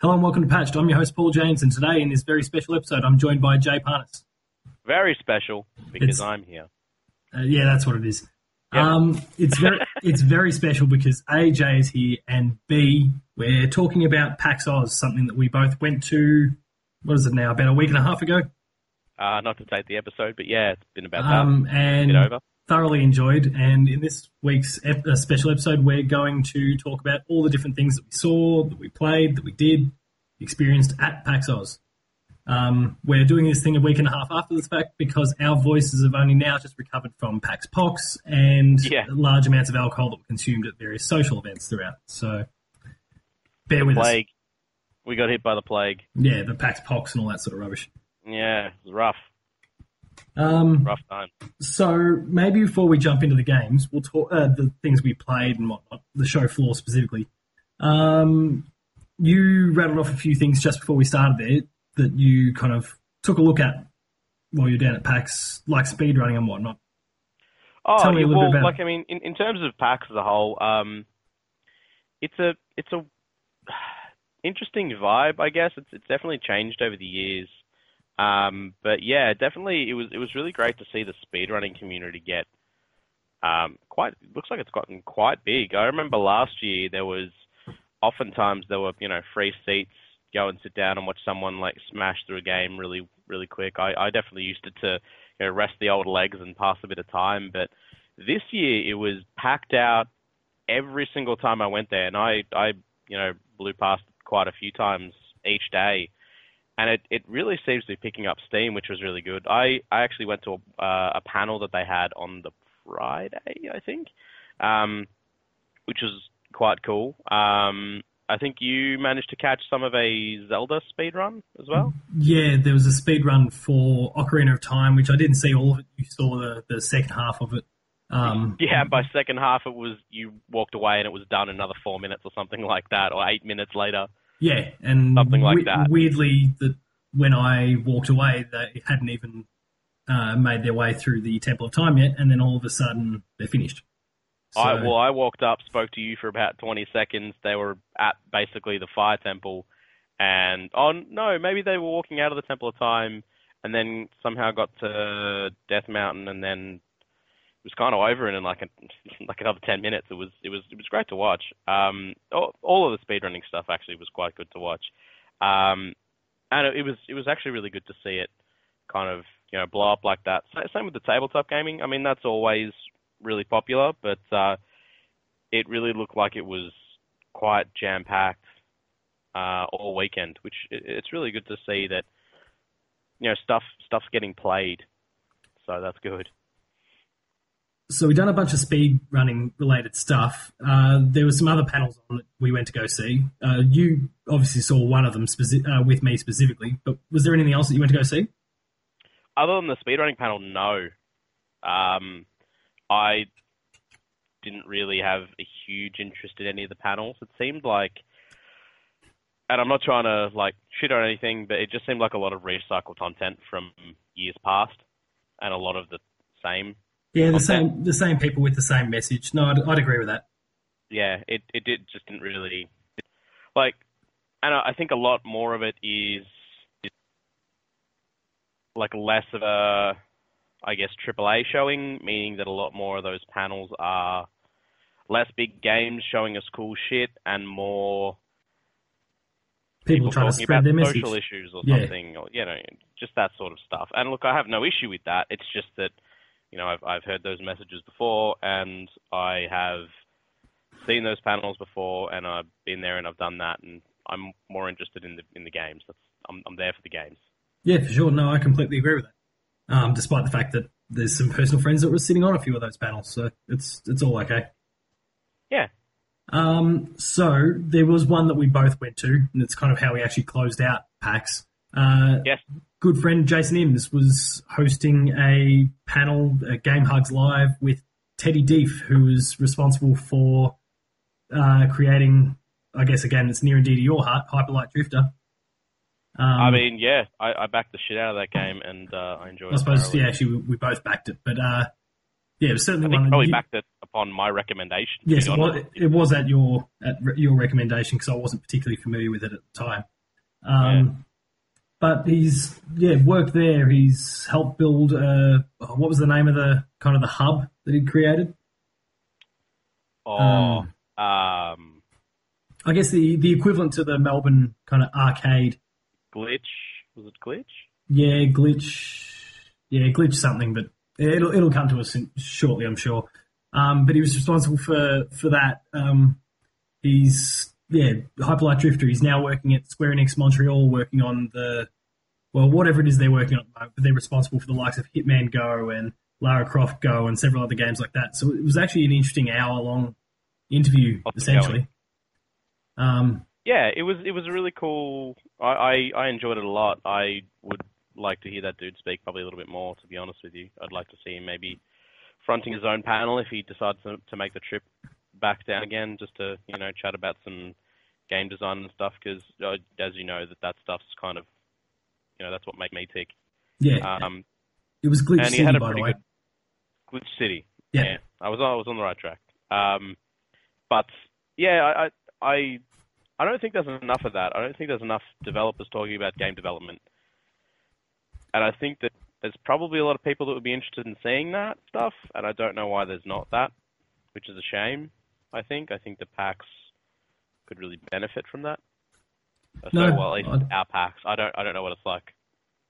Hello and welcome to Patched. I'm your host Paul James, and today in this very special episode, I'm joined by Jay Parnas. Very special because It's- I'm here. Uh, yeah, that's what it is. Yep. Um, it's very it's very special because A Jay is here, and B we're talking about PAX Oz, something that we both went to. What is it now? About a week and a half ago, Uh, not to date the episode, but yeah, it's been about um, that. and Bit over. Thoroughly enjoyed. And in this week's ep- uh, special episode, we're going to talk about all the different things that we saw, that we played, that we did, experienced at PAX Oz. Um, we're doing this thing a week and a half after this fact because our voices have only now just recovered from PAX Pox and Yeah. large amounts of alcohol that were consumed at various social events throughout. So bear with Plague. We got hit by the plague. Yeah, the PAX Pox and all that sort of rubbish. Yeah, it was rough, Um, rough time. So maybe before we jump into the games, we'll talk uh, the things we played and whatnot, the show floor specifically. Um, you rattled off a few things just before we started there that you kind of took a look at while you're down at PAX, like speed running and whatnot. Oh, Tell me a yeah, little well, bit about like I mean, in, in terms of PAX as a whole, um, it's a it's a interesting vibe, I guess. It's it's definitely changed over the years. Um, but yeah, definitely it was it was really great to see the speedrunning community get um, quite looks like it's gotten quite big. I remember last year there was oftentimes there were, you know, free seats, go and sit down and watch someone like smash through a game really really quick. I, I definitely used it to you know, rest the old legs and pass a bit of time, but this year it was packed out every single time I went there and I I you know blew past quite a few times each day and it, it really seems to be picking up steam, which was really good. I, I actually went to a, uh, a panel that they had on the Friday, I think, um, which was quite cool. Um, I think you managed to catch some of a Zelda speed run as well. Yeah, there was a speed run for Ocarina of Time, which I didn't see all of it. You saw the, the second half of it. Um, Yeah, by second half it was you walked away and it was done another four minutes or something like that, or eight minutes later. Yeah, and Something like we- that. Weirdly, that when I walked away, they hadn't even uh, made their way through the Temple of Time yet, and then all of a sudden they're finished. So, I well, I walked up, spoke to you for about 20 seconds. They were at basically the fire temple, and oh no, maybe they were walking out of the Temple of Time, and then somehow got to Death Mountain, and then was kind of over in like a, like another 10 minutes. It was it was it was great to watch. Um, all, all of the speedrunning stuff actually was quite good to watch, um, and it, it was it was actually really good to see it kind of you know blow up like that. Same with the tabletop gaming. I mean that's always really popular, but uh, it really looked like it was quite jam packed uh, all weekend, which it, it's really good to see that you know stuff stuff's getting played. So that's good. So we've done a bunch of speed running related stuff. Uh, there were some other panels on that we went to go see. Uh, you obviously saw one of them speci- uh, with me specifically, but was there anything else that you went to go see? Other than the speed running panel, no. Um, I didn't really have a huge interest in any of the panels. It seemed like, and I'm not trying to like shit on anything, but it just seemed like a lot of recycled content from years past, and a lot of the same. Yeah, the Okay. same the same people with the same message. No, I'd, I'd agree with that. Yeah, it it did just didn't really like, and I I think a lot more of it is like less of a, I guess, AAA showing, meaning that a lot more of those panels are less big games showing us cool shit and more People, trying to talking spread about their message. social issues or Yeah. something, or you know, just that sort of stuff. And look, I have no issue with that. It's just that, you know, I've I've heard those messages before, and I have seen those panels before, and I've been there and I've done that, and I'm more interested in the in the games. That's I'm I'm there for the games. Yeah, for sure. No, I completely agree with that. Um, despite the fact that there's some personal friends that were sitting on a few of those panels, so it's it's all okay. Yeah. Um, so there was one that we both went to, and it's kind of how we actually closed out PAX. Uh, Yes. Good friend Jason Imms was hosting a panel, uh, Game Hugs Live, with Teddy Dief, who was responsible for uh, creating, I guess again, it's near and dear to your heart, Hyperlight Drifter. Um, I mean, yeah, I, I backed the shit out of that game, and uh, I enjoyed I suppose, thoroughly. yeah, actually, we, we both backed it. But uh, Yeah, it was certainly I one. probably you- backed it upon my recommendation. Yes, it was, it was at your at your recommendation because I wasn't particularly familiar with it at the time. Um, But he's yeah worked there. He's helped build. Uh, oh, what was the name of the kind of the hub that he'd created? Or Um, um, I guess the the equivalent to the Melbourne kind of arcade. glitch was it glitch? Yeah, glitch. Yeah, glitch something, but it'll it'll come to us in, shortly, I'm sure. Um, but he was responsible for for that. Um, he's yeah, Hyperlight Drifter. is now working at Square Enix Montreal, working on the well, whatever it is they're working on. at the moment, But they're responsible for the likes of Hitman Go and Lara Croft Go and several other games like that. So it was actually an interesting hour long interview, essentially. Um, Yeah, it was it was a really cool. I, I I enjoyed it a lot. I would like to hear that dude speak probably a little bit more. To be honest with you, I'd like to see him maybe fronting his own panel if he decides to, to make the trip back down again, just to you know chat about some game design and stuff. Because uh, as you know, that that stuff's kind of you know that's what make me tick. yeah, Um, it was Glitch City, had a by the way. good Glitch City. Yeah. I was I was on the right track. Um, but yeah, I I I don't think there's enough of that. I don't think there's enough developers talking about game development, and I think that there's probably a lot of people that would be interested in seeing that stuff, and I don't know why there's not that, which is a shame. I think I think the PAX could really benefit from that. Uh, So, No, well, at least I'd- our PAX. I don't I don't know what it's like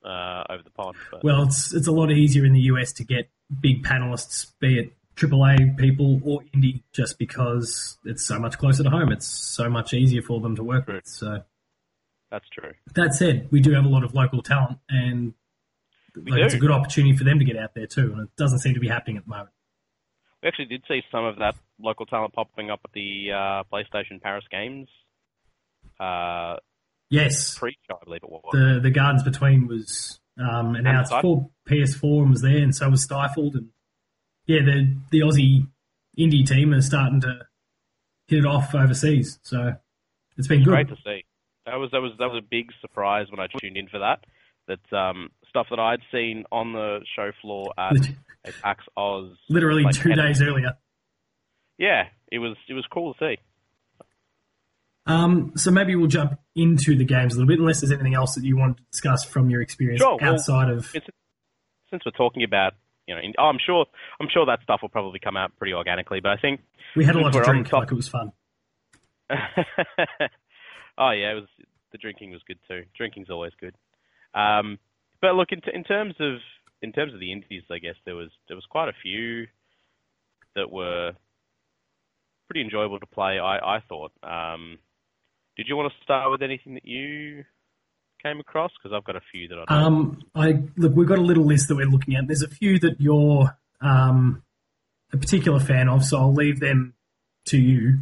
uh, over the pond, but Well, it's it's a lot easier in the US to get big panelists, be it AAA people or indie, just because it's so much closer to home. It's so much easier for them to work with. So that's true. that said, we do have a lot of local talent, and like, it's a good opportunity for them to get out there too. And it doesn't seem to be happening at the moment. We actually did see some of that local talent popping up at the uh, PlayStation Paris Games uh, Yes, pre-show, I believe it was. the the Gardens Between was um, announced for PS4 and was there, and so was Stifled, and yeah, the the Aussie indie team is starting to hit it off overseas. So it's been good. Great to see. That was that was that was a big surprise when I tuned in for that. That um, stuff that I'd seen on the show floor at PAX Oz. Literally like, two days earlier. Yeah, it was it was cool to see. Um, so maybe we'll jump into the games a little bit, unless there's anything else that you want to discuss from your experience Sure, well, outside of. Since we're talking about you know, in, oh, I'm sure I'm sure that stuff will probably come out pretty organically, but I think We had a lot to drink, top- like it was fun. oh yeah, it was the drinking was good too. Drinking's always good. Um, but look, in, t- in terms of in terms of the indies, I guess there was there was quite a few that were pretty enjoyable to play. I I thought. Um, did you want to start with anything that you came across? Because I've got a few that I. Um, I look, we've got a little list that we're looking at. There's a few that you're um, a particular fan of, so I'll leave them to you.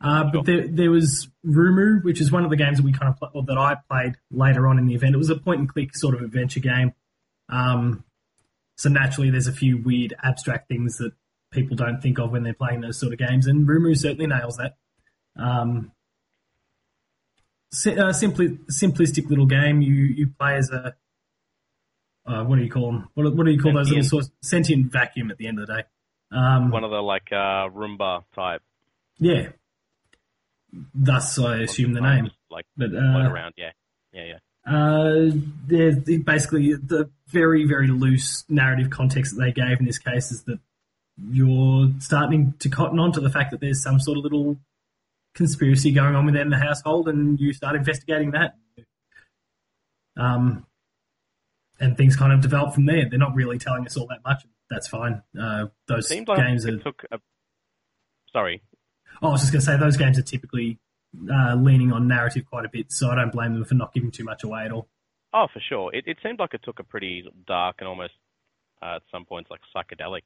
Uh, but there, there was Rumu, which is one of the games that we kind of pl- or that I played later on in the event. It was a point and click sort of adventure game. Um, so naturally, there's a few weird abstract things that people don't think of when they're playing those sort of games, and Rumu certainly nails that. Um, si- uh, simply simplistic little game. You you play as a uh, what do you call them? What, what do you call those little Sentient. sorts? Sentient vacuum at the end of the day. Um, One of the like uh, Roomba type. yeah. Thus, I assume the name. Like But uh, around. Yeah, yeah, yeah. Uh, there's basically the very, very loose narrative context that they gave in this case is that you're starting to cotton on to the fact that there's some sort of little conspiracy going on within the household, and you start investigating that. Um, and things kind of develop from there. They're not really telling us all that much. That's fine. Uh, those like games it are. took a. Sorry, I was just going to say those games are typically uh, leaning on narrative quite a bit, so I don't blame them for not giving too much away at all. Oh, for sure. It, it seemed like it took a pretty dark and almost, uh, at some points, like psychedelic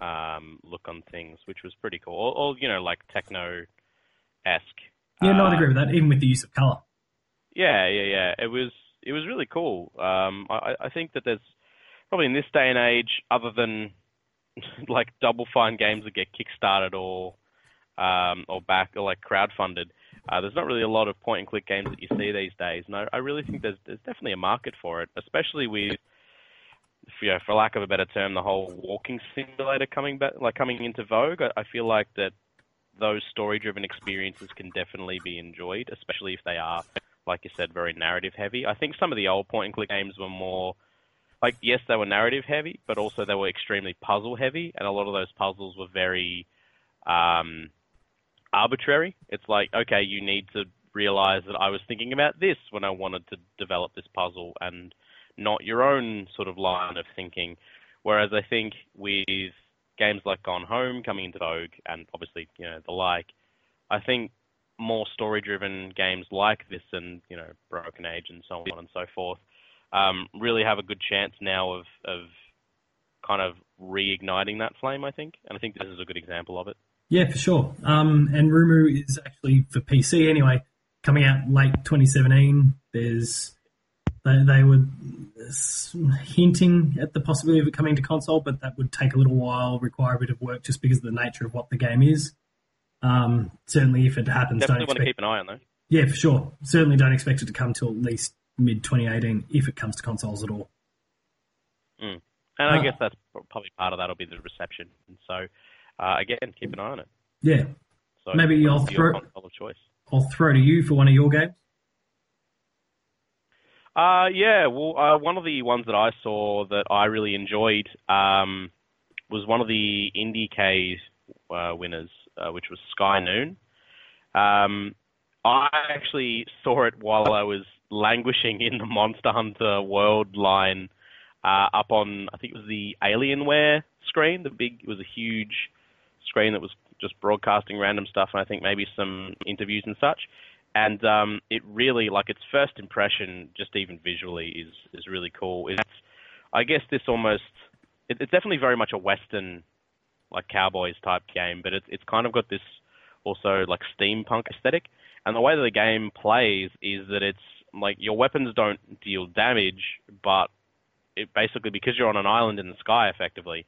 um, look on things, which was pretty cool. Or, or you know, like techno esque. Yeah, no, I'd agree with that. Even with the use of color. Yeah, yeah, yeah. It was it was really cool. Um, I, I think that there's probably in this day and age, other than like Double Fine games that get kickstarted or um, or back or like crowdfunded, uh, there's not really a lot of point and click games that you see these days. And I, I really think there's there's definitely a market for it, especially with you know, for lack of a better term, the whole walking simulator coming back, like coming into vogue. I, I feel like that those story-driven experiences can definitely be enjoyed, especially if they are, like you said, very narrative heavy. I think some of the old point-and-click games were more like yes, they were narrative heavy, but also they were extremely puzzle heavy, and a lot of those puzzles were very um, arbitrary. It's like okay, you need to realize that I was thinking about this when I wanted to develop this puzzle, and not your own sort of line of thinking. Whereas I think with games like Gone Home coming into vogue, and obviously you know the like, I think more story-driven games like this and you know Broken Age and so on and so forth um, really have a good chance now of of kind of reigniting that flame. I think, and I think this is a good example of it. Yeah, for sure. Um, and Rumu is actually for PC anyway, coming out late 2017. There's they, they were hinting at the possibility of it coming to console, but that would take a little while, require a bit of work, just because of the nature of what the game is. Um, certainly, if it happens, definitely don't want expect, to keep an eye on though. Yeah, for sure. Certainly, don't expect it to come till at least mid 2018 if it comes to consoles at all. Mm. And I Uh, guess that's probably part of that'll be the reception. And so, uh, again, keep an eye on it. Yeah, So Maybe I'll throw- console of choice. I'll throw to you for one of your games. Uh, yeah, well, uh, one of the ones that I saw that I really enjoyed um, was one of the IndieK uh, winners, uh, which was Sky Noon. Um, I actually saw it while I was languishing in the Monster Hunter World line uh, up on, I think it was the Alienware screen. The big, it was a huge screen that was just broadcasting random stuff, and I think maybe some interviews and such and um, it really like its first impression, just even visually, is is really cool. It's I guess this almost it, it's definitely very much a western like cowboys type game, but it's it's kind of got this also like steampunk aesthetic. And the way that the game plays is that it's like your weapons don't deal damage, but it basically because you're on an island in the sky effectively.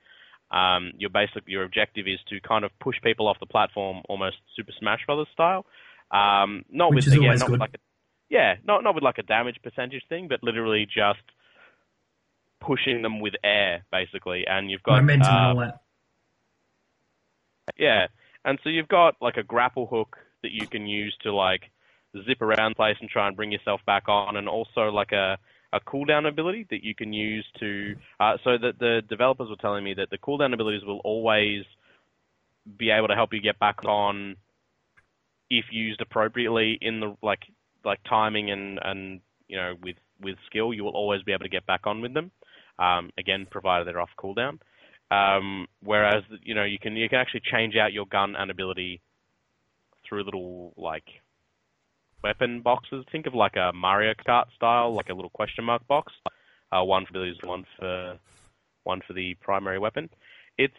Um, your basic your objective is to kind of push people off the platform, almost Super Smash Brothers style. Um, not Which with again, not with like a, yeah, not not with like a damage percentage thing, but literally just pushing them with air basically. And you've got Momentum uh, and all that. yeah, and so you've got like a grapple hook that you can use to like zip around place and try and bring yourself back on, and also like a a cooldown ability that you can use to. Uh, so that the developers were telling me that the cooldown abilities will always be able to help you get back on if used appropriately in the like like timing and and you know with with skill you will always be able to get back on with them um, again provided they're off cooldown um, whereas you know you can you can actually change out your gun and ability through little like weapon boxes think of like a Mario Kart style like a little question mark box uh, one for abilities one for one for the primary weapon it's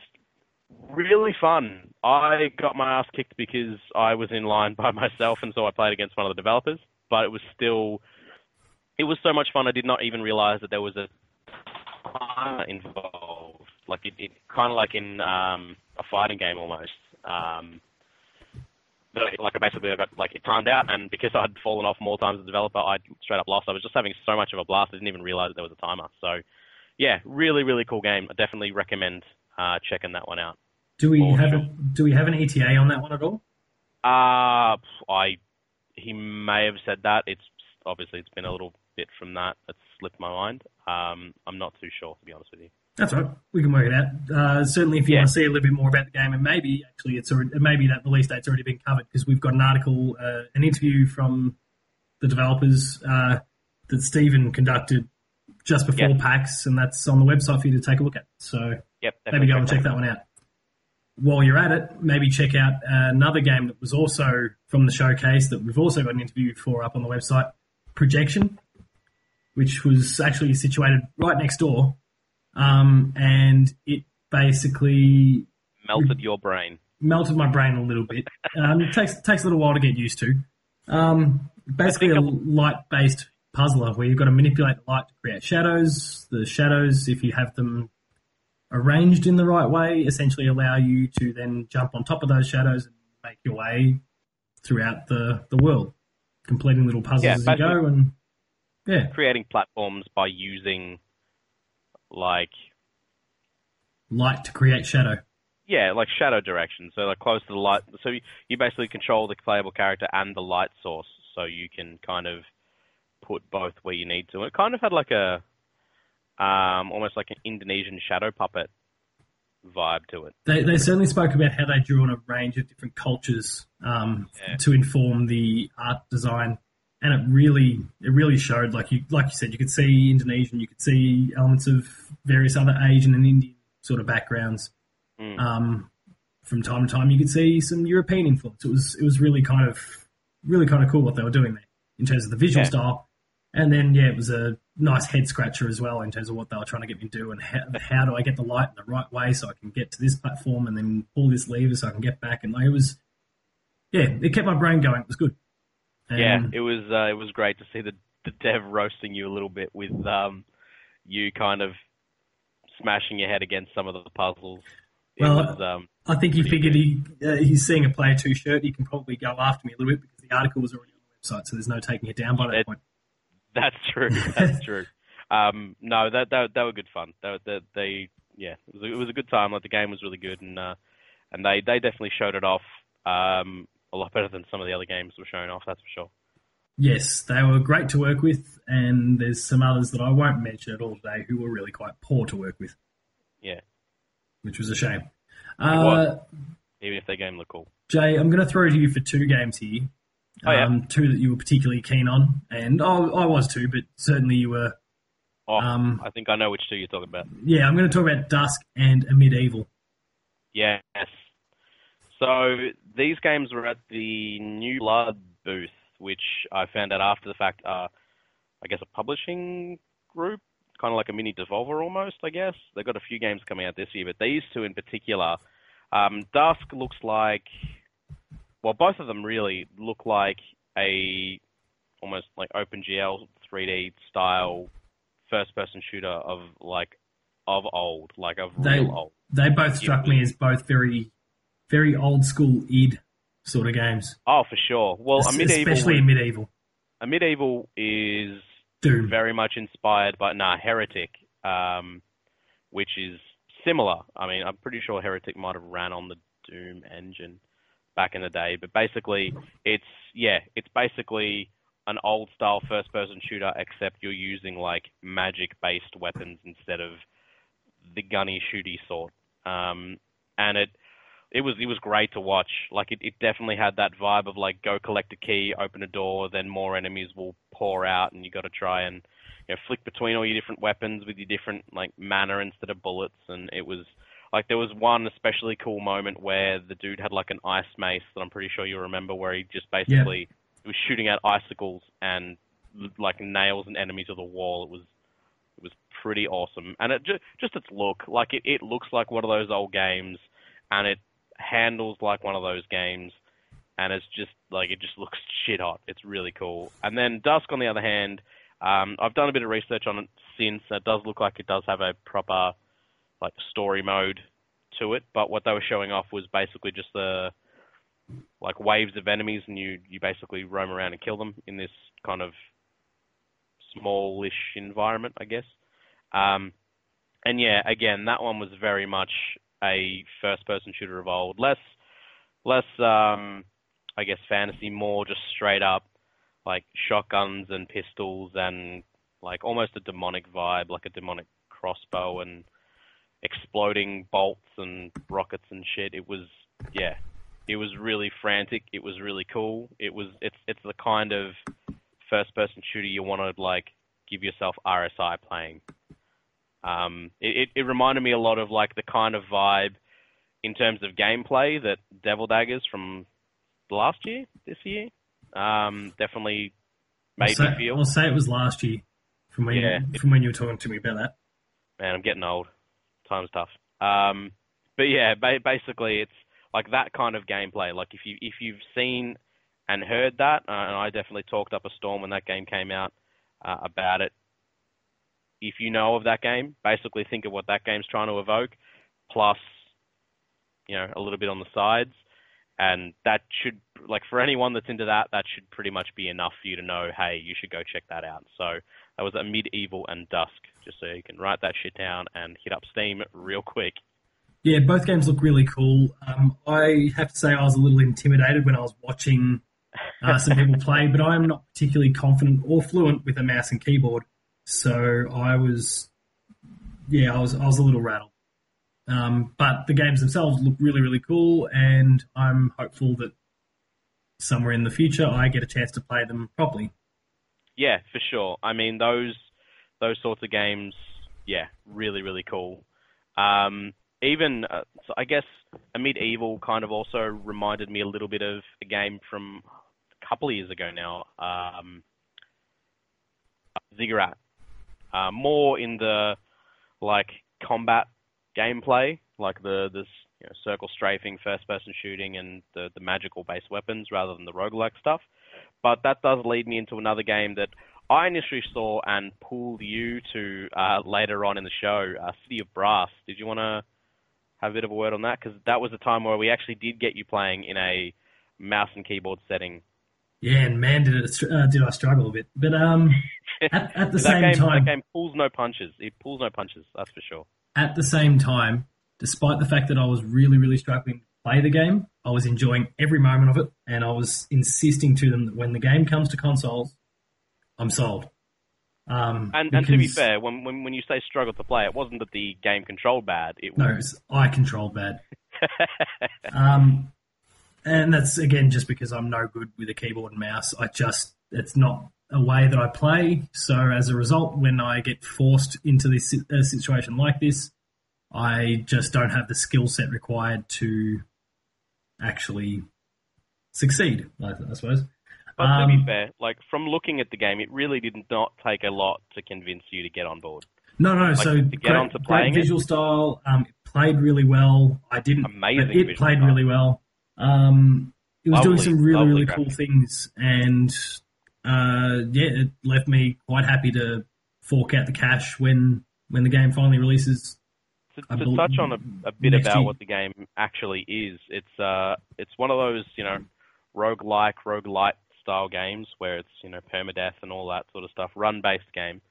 really fun. I got my ass kicked because I was in line by myself, and so I played against one of the developers. But it was still, it was so much fun. I did not even realize that there was a timer involved. Like it, it kind of like in um, a fighting game almost. Um, like like, basically, I got like it timed out, and because I'd fallen off more times as a developer, I straight up lost. I was just having so much of a blast, I didn't even realize that there was a timer. So, yeah, really, really cool game. I definitely recommend uh, checking that one out. Do we have sure. a, do we have an ETA on that one at all? Uh, I he may have said that. It's obviously it's been a little bit from that. It's slipped my mind. Um, I'm not too sure to be honest with you. That's right. We can work it out. Uh, certainly, if you Yeah. want to see a little bit more about the game, and maybe actually it's already, maybe that release date's already been covered because we've got an article, uh, an interview from the developers uh, that Stephen conducted just before Yeah. PAX, and that's on the website for you to take a look at. So Yep. maybe go and check that one out. While you're at it, maybe check out another game that was also from the showcase that we've also got an interview for up on the website, Projection, which was actually situated right next door. Um, and it basically Melted your brain. melted my brain a little bit. Um, it takes takes a little while to get used to. Um, basically, a light based puzzler where you've got to manipulate the light to create shadows. The shadows, if you have them arranged in the right way, essentially allow you to then jump on top of those shadows and make your way throughout the, the world, completing little puzzles Yeah, as you go. And yeah, Creating platforms by using like light to create shadow. Yeah, like shadow direction. So like close to the light. So you, you basically control the playable character and the light source, so you can kind of put both where you need to. And it kind of had like a um, almost like an Indonesian shadow puppet vibe to it. They, they certainly spoke about how they drew on a range of different cultures um, Yeah. to inform the art design, and it really it really showed. Like you like you said, you could see Indonesian, you could see elements of various other Asian and Indian sort of backgrounds. Mm. Um, from time to time, you could see some European influence. It was it was really kind of really kind of cool what they were doing there in terms of the visual Yeah. style. And then yeah, it was a nice head scratcher as well in terms of what they were trying to get me to do and how, how do I get the light in the right way so I can get to this platform and then pull this lever so I can get back. And like, it was yeah, it kept my brain going. It was good. Yeah, it was uh, it was great to see the the dev roasting you a little bit with um, you kind of smashing your head against some of the puzzles. It Well, was um, I think he figured he uh, he's seeing a player two shirt. He can probably go after me a little bit because the article was already on the website, so there's no taking it down by that It- point. That's true. That's true. Um, no, that that that were good fun. They, they, they yeah, it was, a, it was a good time. Like the game was really good, and uh, and they they definitely showed it off um, a lot better than some of the other games were showing off. That's for sure. Yes, they were great to work with, and there's some others that I won't mention at all today who were really quite poor to work with, Yeah, which was a shame. was. Uh, even if their game looked cool. Jay, I'm going to throw to you for two games here. Oh, yeah. um, two that you were particularly keen on, and I, I was too, but certainly you were. Oh, Um, I think I know which two you're talking about. Yeah, I'm going to talk about Dusk and Amid Evil. Yes. So these games were at the New Blood booth, which I found out after the fact are, I guess, a publishing group, kind of like a mini Devolver almost, I guess. They've got a few games coming out this year, but these two in particular, um, Dusk looks like, well, both of them really look like a almost like OpenGL 3D style first-person shooter of like of old, like of They- real old. They both struck me as both very, very old school id sort of games, Oh, for sure. Well, Amid Evil, especially in Medieval. Amid Evil is Doom. very much inspired by nah Heretic, um, which is similar. I mean, I'm pretty sure Heretic might have ran on the Doom engine back in the day, but basically, it's yeah, it's basically an old style first person shooter, except you're using like magic based weapons instead of the gunny shooty sort. Um, and it it was it was great to watch. Like it, it definitely had that vibe of like go collect a key, open a door, then more enemies will pour out, and you got to try and you know flick between all your different weapons with your different like mana instead of bullets. And it was like there was one especially cool moment where the dude had like an ice mace that I'm pretty sure you remember, where he just basically was shooting out icicles and like nails and enemies to the wall. It was it was pretty awesome, and it just just its look, like it, it looks like one of those old games, and it handles like one of those games, and it's just like it just looks shit hot. It's really cool. And then Dusk, on the other hand, um, I've done a bit of research on it since. It does look like it does have a proper like story mode to it, but what they were showing off was basically just the like waves of enemies, and you you basically roam around and kill them in this kind of smallish environment, I guess. Um, and yeah, again, that one was very much a first-person shooter of old, less less um, I guess fantasy, more just straight up like shotguns and pistols and like almost a demonic vibe, like a demonic crossbow and exploding bolts and rockets and shit. It was yeah, it was really frantic. It was really cool. It was it's it's the kind of first person shooter you want to like give yourself RSI playing. Um, it, it reminded me a lot of like the kind of vibe in terms of gameplay that Devil Daggers from last year, this year, um, definitely I'll made say, me feel. I'll say it was last year from when Yeah. you, from when you were talking to me about that. Man, I'm getting old. Time's tough. Um, but yeah, ba- basically it's like that kind of gameplay. Like if you if you've seen and heard that, uh, and I definitely talked up a storm when that game came out uh, about it. If you know of that game, basically think of what that game's trying to evoke, plus you know a little bit on the sides, and that should like for anyone that's into that, that should pretty much be enough for you to know, hey, you should go check that out. So That was Amid Evil and Dusk, just so you can write that shit down and hit up Steam real quick. Yeah, both games look really cool. Um, I have to say I was a little intimidated when I was watching uh, some people play, but I'm not particularly confident or fluent with a mouse and keyboard. So I was, yeah, I was I was a little rattled. Um, but the games themselves look really really cool, and I'm hopeful that somewhere in the future I get a chance to play them properly. Yeah, for sure. I mean those those sorts of games, yeah, really really cool. Um, even uh, so I guess Amid Evil kind of also reminded me a little bit of a game from a couple of years ago now, um, Ziggurat. Uh, more in the like combat gameplay, like the this you know, circle strafing, first person shooting, and the the magical based weapons rather than the roguelike stuff. But that does lead me into another game that I initially saw and pulled you to uh, later on in the show, uh, City of Brass. Did you want to have a bit of a word on that? Because that was a time where we actually did get you playing in a mouse and keyboard setting. Yeah, and man, did it uh, did I struggle a bit. But um, at, at the same game, time, that game pulls no punches. It pulls no punches. That's for sure. At the same time, despite the fact that I was really really struggling to play the game, I was enjoying every moment of it, and I was insisting to them that when the game comes to consoles, I'm sold. Um, and, and to be fair, when, when when you say struggle to play, it wasn't that the game controlled bad. It no, was... I controlled bad. um, and that's again just because I'm no good with a keyboard and mouse. I just it's not a way that I play. So as a result, when I get forced into this a situation like this, I just don't have the skill set required to actually succeed. I, I suppose. But um, to be um, fair, like from looking at the game, it really did not take a lot to convince you to get on board. No, no. Like, so to get great, onto playing great visual it, style. Um, it played really well. I didn't. Amazing. it played style. really well. Um, it was lovely, doing some really really cool things, and uh, yeah, it left me quite happy to fork out the cash when when the game finally releases. To, to touch on a, a bit about year. what the game actually is, it's uh, it's one of those you know rogue-like, rogue-lite style games where it's you know permadeath and all that sort of stuff, run-based game,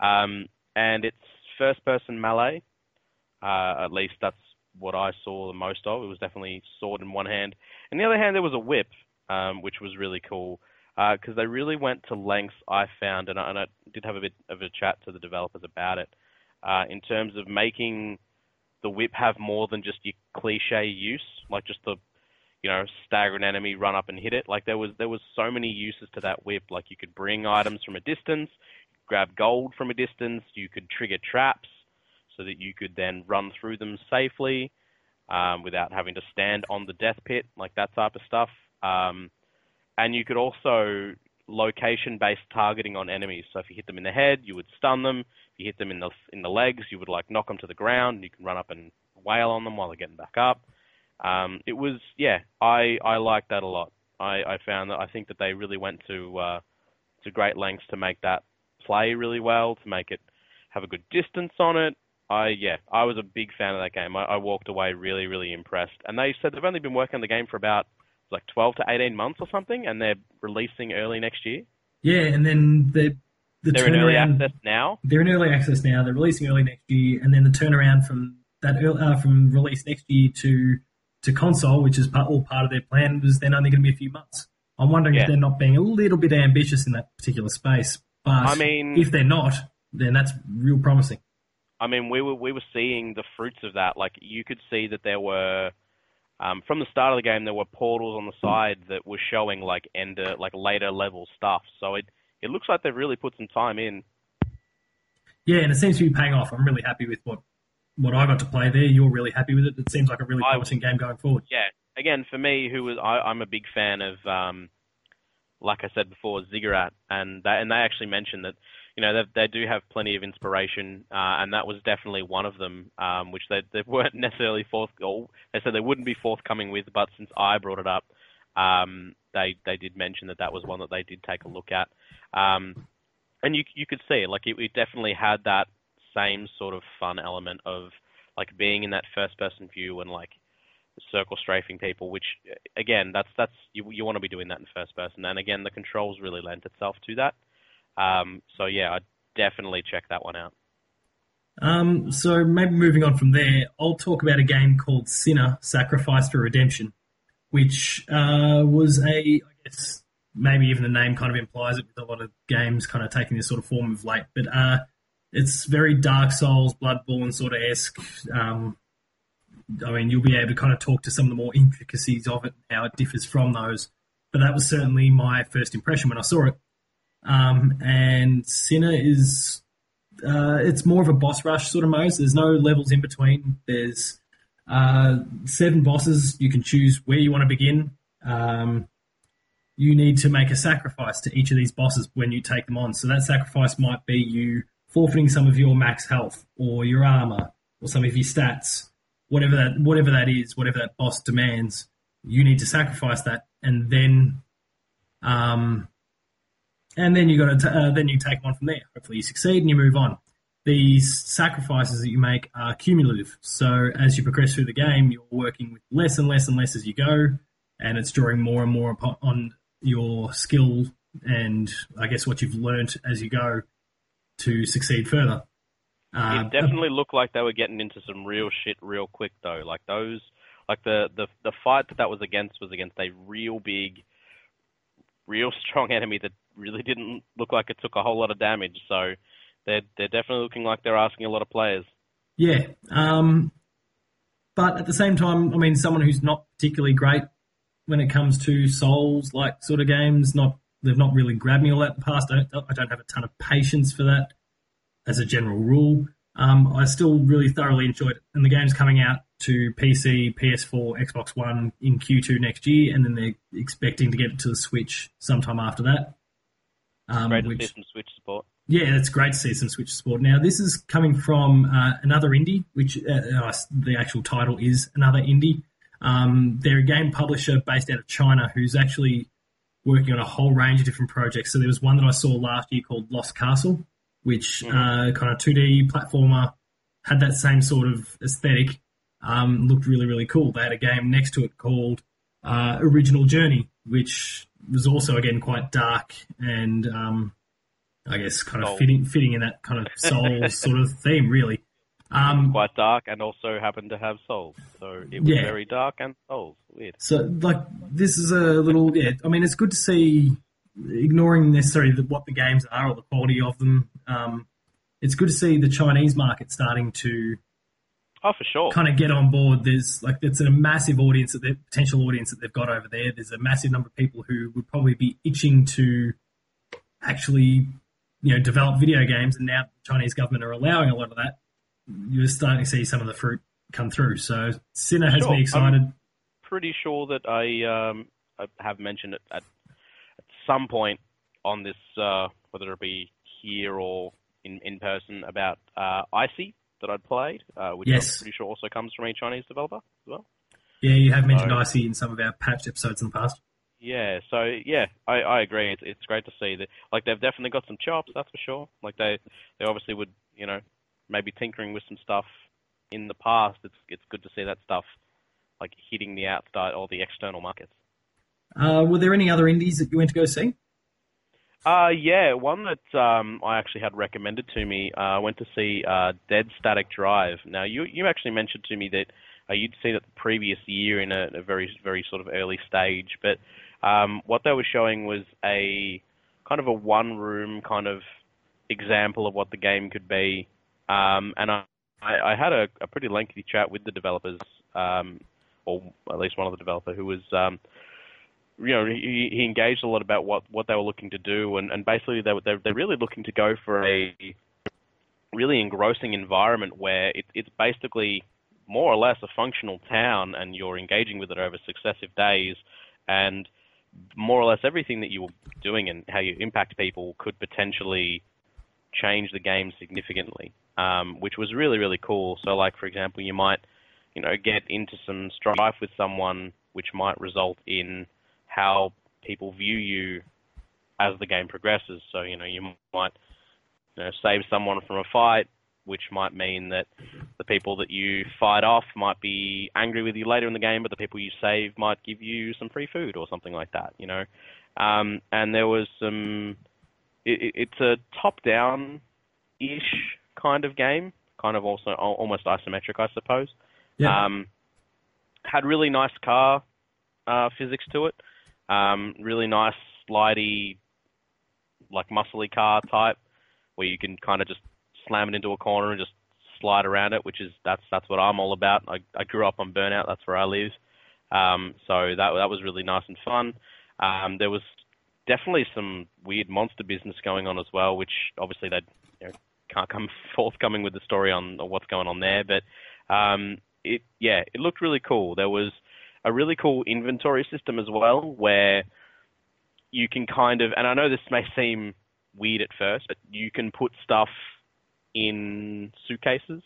um, and it's first-person melee. Uh, at least that's what I saw the most of. It was definitely sword in one hand. In the other hand, there was a whip, um, which was really cool because uh, they really went to lengths. I found, and I, and I, did have a bit of a chat to the developers about it, uh, in terms of making the whip have more than just your cliche use, like just the you know stagger an enemy, run up and hit it. Like there was there was so many uses to that whip. Like you could bring items from a distance, grab gold from a distance, you could trigger traps so that you could then run through them safely um, without having to stand on the death pit, like that type of stuff. Um, and you could also location-based targeting on enemies. So if you hit them in the head, you would stun them. If you hit them in the in the legs, you would like knock them to the ground. And you can run up and wail on them while they're getting back up. Um, it was yeah, I I liked that a lot. I, I found that I think that they really went to uh, to great lengths to make that play really well, to make it have a good distance on it, I yeah, I was a big fan of that game. I, I walked away really, really impressed. And they said they've only been working on the game for about like 12 to 18 months or something, and they're releasing early next year. Yeah, and then the the they're in early access now. They're in early access now. They're releasing early next year, and then the turnaround from that early, uh, from release next year to to console, which is part, all part of their plan, was then only going to be a few months. I'm wondering yeah. if they're not being a little bit ambitious in that particular space. But I mean, if they're not, then that's real promising. I mean, we were we were seeing the fruits of that. Like you could see that there were um, from the start of the game there were portals on the side that were showing like ender like later level stuff. So it it looks like they've really put some time in. Yeah, and it seems to be paying off. I'm really happy with what what I got to play there. You're really happy with it. It seems like a really promising I, game going forward. Yeah, again for me, who was I, I'm a big fan of. Um, like I said before, Ziggurat, and they, and they actually mentioned that you know, they do have plenty of inspiration, uh, and that was definitely one of them, um, which they, they weren't necessarily forth. Or they said they wouldn't be forthcoming with, but since I brought it up, um, they they did mention that that was one that they did take a look at, um, and you you could see like it, it definitely had that same sort of fun element of like being in that first person view and like circle strafing people, which again, that's that's you you want to be doing that in first person, and again, the controls really lent itself to that. Um, so yeah, I definitely check that one out. Um, so maybe moving on from there, I'll talk about a game called Sinner: Sacrifice for Redemption, which uh, was a, I guess maybe even the name kind of implies it with a lot of games kind of taking this sort of form of late, but uh, it's very Dark Souls, Bloodborne sort of esque. Um, I mean, you'll be able to kind of talk to some of the more intricacies of it, how it differs from those. But that was certainly my first impression when I saw it. Um, and Sinner is uh, it's more of a boss rush sort of mode. There's no levels in between. There's uh, seven bosses. You can choose where you want to begin. Um, you need to make a sacrifice to each of these bosses when you take them on. So that sacrifice might be you forfeiting some of your max health or your armor or some of your stats, whatever that whatever that is, whatever that boss demands. You need to sacrifice that, and then, um, and then you got to uh, then you take one from there. Hopefully, you succeed and you move on. These sacrifices that you make are cumulative. So as you progress through the game, you're working with less and less and less as you go, and it's drawing more and more upon, on your skill and I guess what you've learnt as you go to succeed further. Uh, it definitely looked like they were getting into some real shit real quick though. Like those, like the the the fight that that was against was against a real big, real strong enemy that really didn't look like it took a whole lot of damage. So they're they're definitely looking like they're asking a lot of players. Yeah, um, but at the same time, I mean, someone who's not particularly great when it comes to Souls like sort of games, not they've not really grabbed me all that in the past. I don't, I don't have a ton of patience for that as a general rule. Um, I still really thoroughly enjoyed it. And the game's coming out to PC, PS4, Xbox One in Q2 next year, and then they're expecting to get it to the Switch sometime after that. Um, great to see some Switch support. Yeah, it's great to see some Switch support. Now, this is coming from uh, another indie, which uh, uh, the actual title is another indie. Um, they're a game publisher based out of China who's actually working on a whole range of different projects. So there was one that I saw last year called Lost Castle, which mm-hmm. uh, kind of 2D platformer had that same sort of aesthetic. Um, looked really really cool. They had a game next to it called uh, Original Journey, which was also again quite dark and um, I guess kind of fitting fitting in that kind of soul sort of theme, really. Um, quite dark and also happened to have souls. So it was yeah. very dark and souls. Weird. So like this is a little yeah. I mean, it's good to see, ignoring necessarily the, what the games are or the quality of them. Um, it's good to see the Chinese market starting to. Oh, for sure. Kind of get on board. There's like it's a massive audience that the potential audience that they've got over there. There's a massive number of people who would probably be itching to actually, you know, develop video games, and now the Chinese government are allowing a lot of that you're starting to see some of the fruit come through. So Sinner has sure. me excited. I'm pretty sure that I, um, I have mentioned it at, at some point on this, uh, whether it be here or in, in person, about uh, ICEY that I'd played, uh, which yes. I'm pretty sure also comes from a Chinese developer as well. Yeah, you have mentioned so, ICEY in some of our patch episodes in the past. Yeah, so yeah, I, I agree. It's it's great to see that. Like they've definitely got some chops, that's for sure. Like they they obviously would you know maybe tinkering with some stuff in the past, it's it's good to see that stuff like hitting the outside or the external markets. Uh, were there any other indies that you went to go see? Uh, yeah, one that um, I actually had recommended to me. Uh, I went to see uh, Dead Static Drive. Now, you you actually mentioned to me that uh, you'd seen it the previous year in a, a very very sort of early stage, but um, what they were showing was a kind of a one room kind of example of what the game could be. Um, and I, I had a, a, pretty lengthy chat with the developers, um, or at least one of the developer who was, um, you know, he, he, engaged a lot about what, what they were looking to do, and, and basically they, they're, they're really looking to go for a really engrossing environment where it, it's basically more or less a functional town, and you're engaging with it over successive days, and more or less everything that you're doing and how you impact people could potentially change the game significantly um, which was really really cool. So like for example, you might you know get into some strife with someone, which might result in how people view you as the game progresses. So you know you might you know, save someone from a fight, which might mean that the people that you fight off might be angry with you later in the game, but the people you save might give you some free food or something like that. You know, um, and there was some. It, it's a top-down ish kind of game, kind of also almost isometric, I suppose. Yeah. Um, had really nice car uh, physics to it. Um, really nice, slidey, like muscly car type, where you can kind of just slam it into a corner and just slide around it, which is that's that's what I'm all about. I, I grew up on Burnout, that's where I live. Um, so that that was really nice and fun. Um, there was definitely some weird monster business going on as well, which obviously they you know, can't come forthcoming with the story on what's going on there. But um, it yeah, it looked really cool. There was a really cool inventory system as well, where you can kind of, and I know this may seem weird at first, but you can put stuff in suitcases.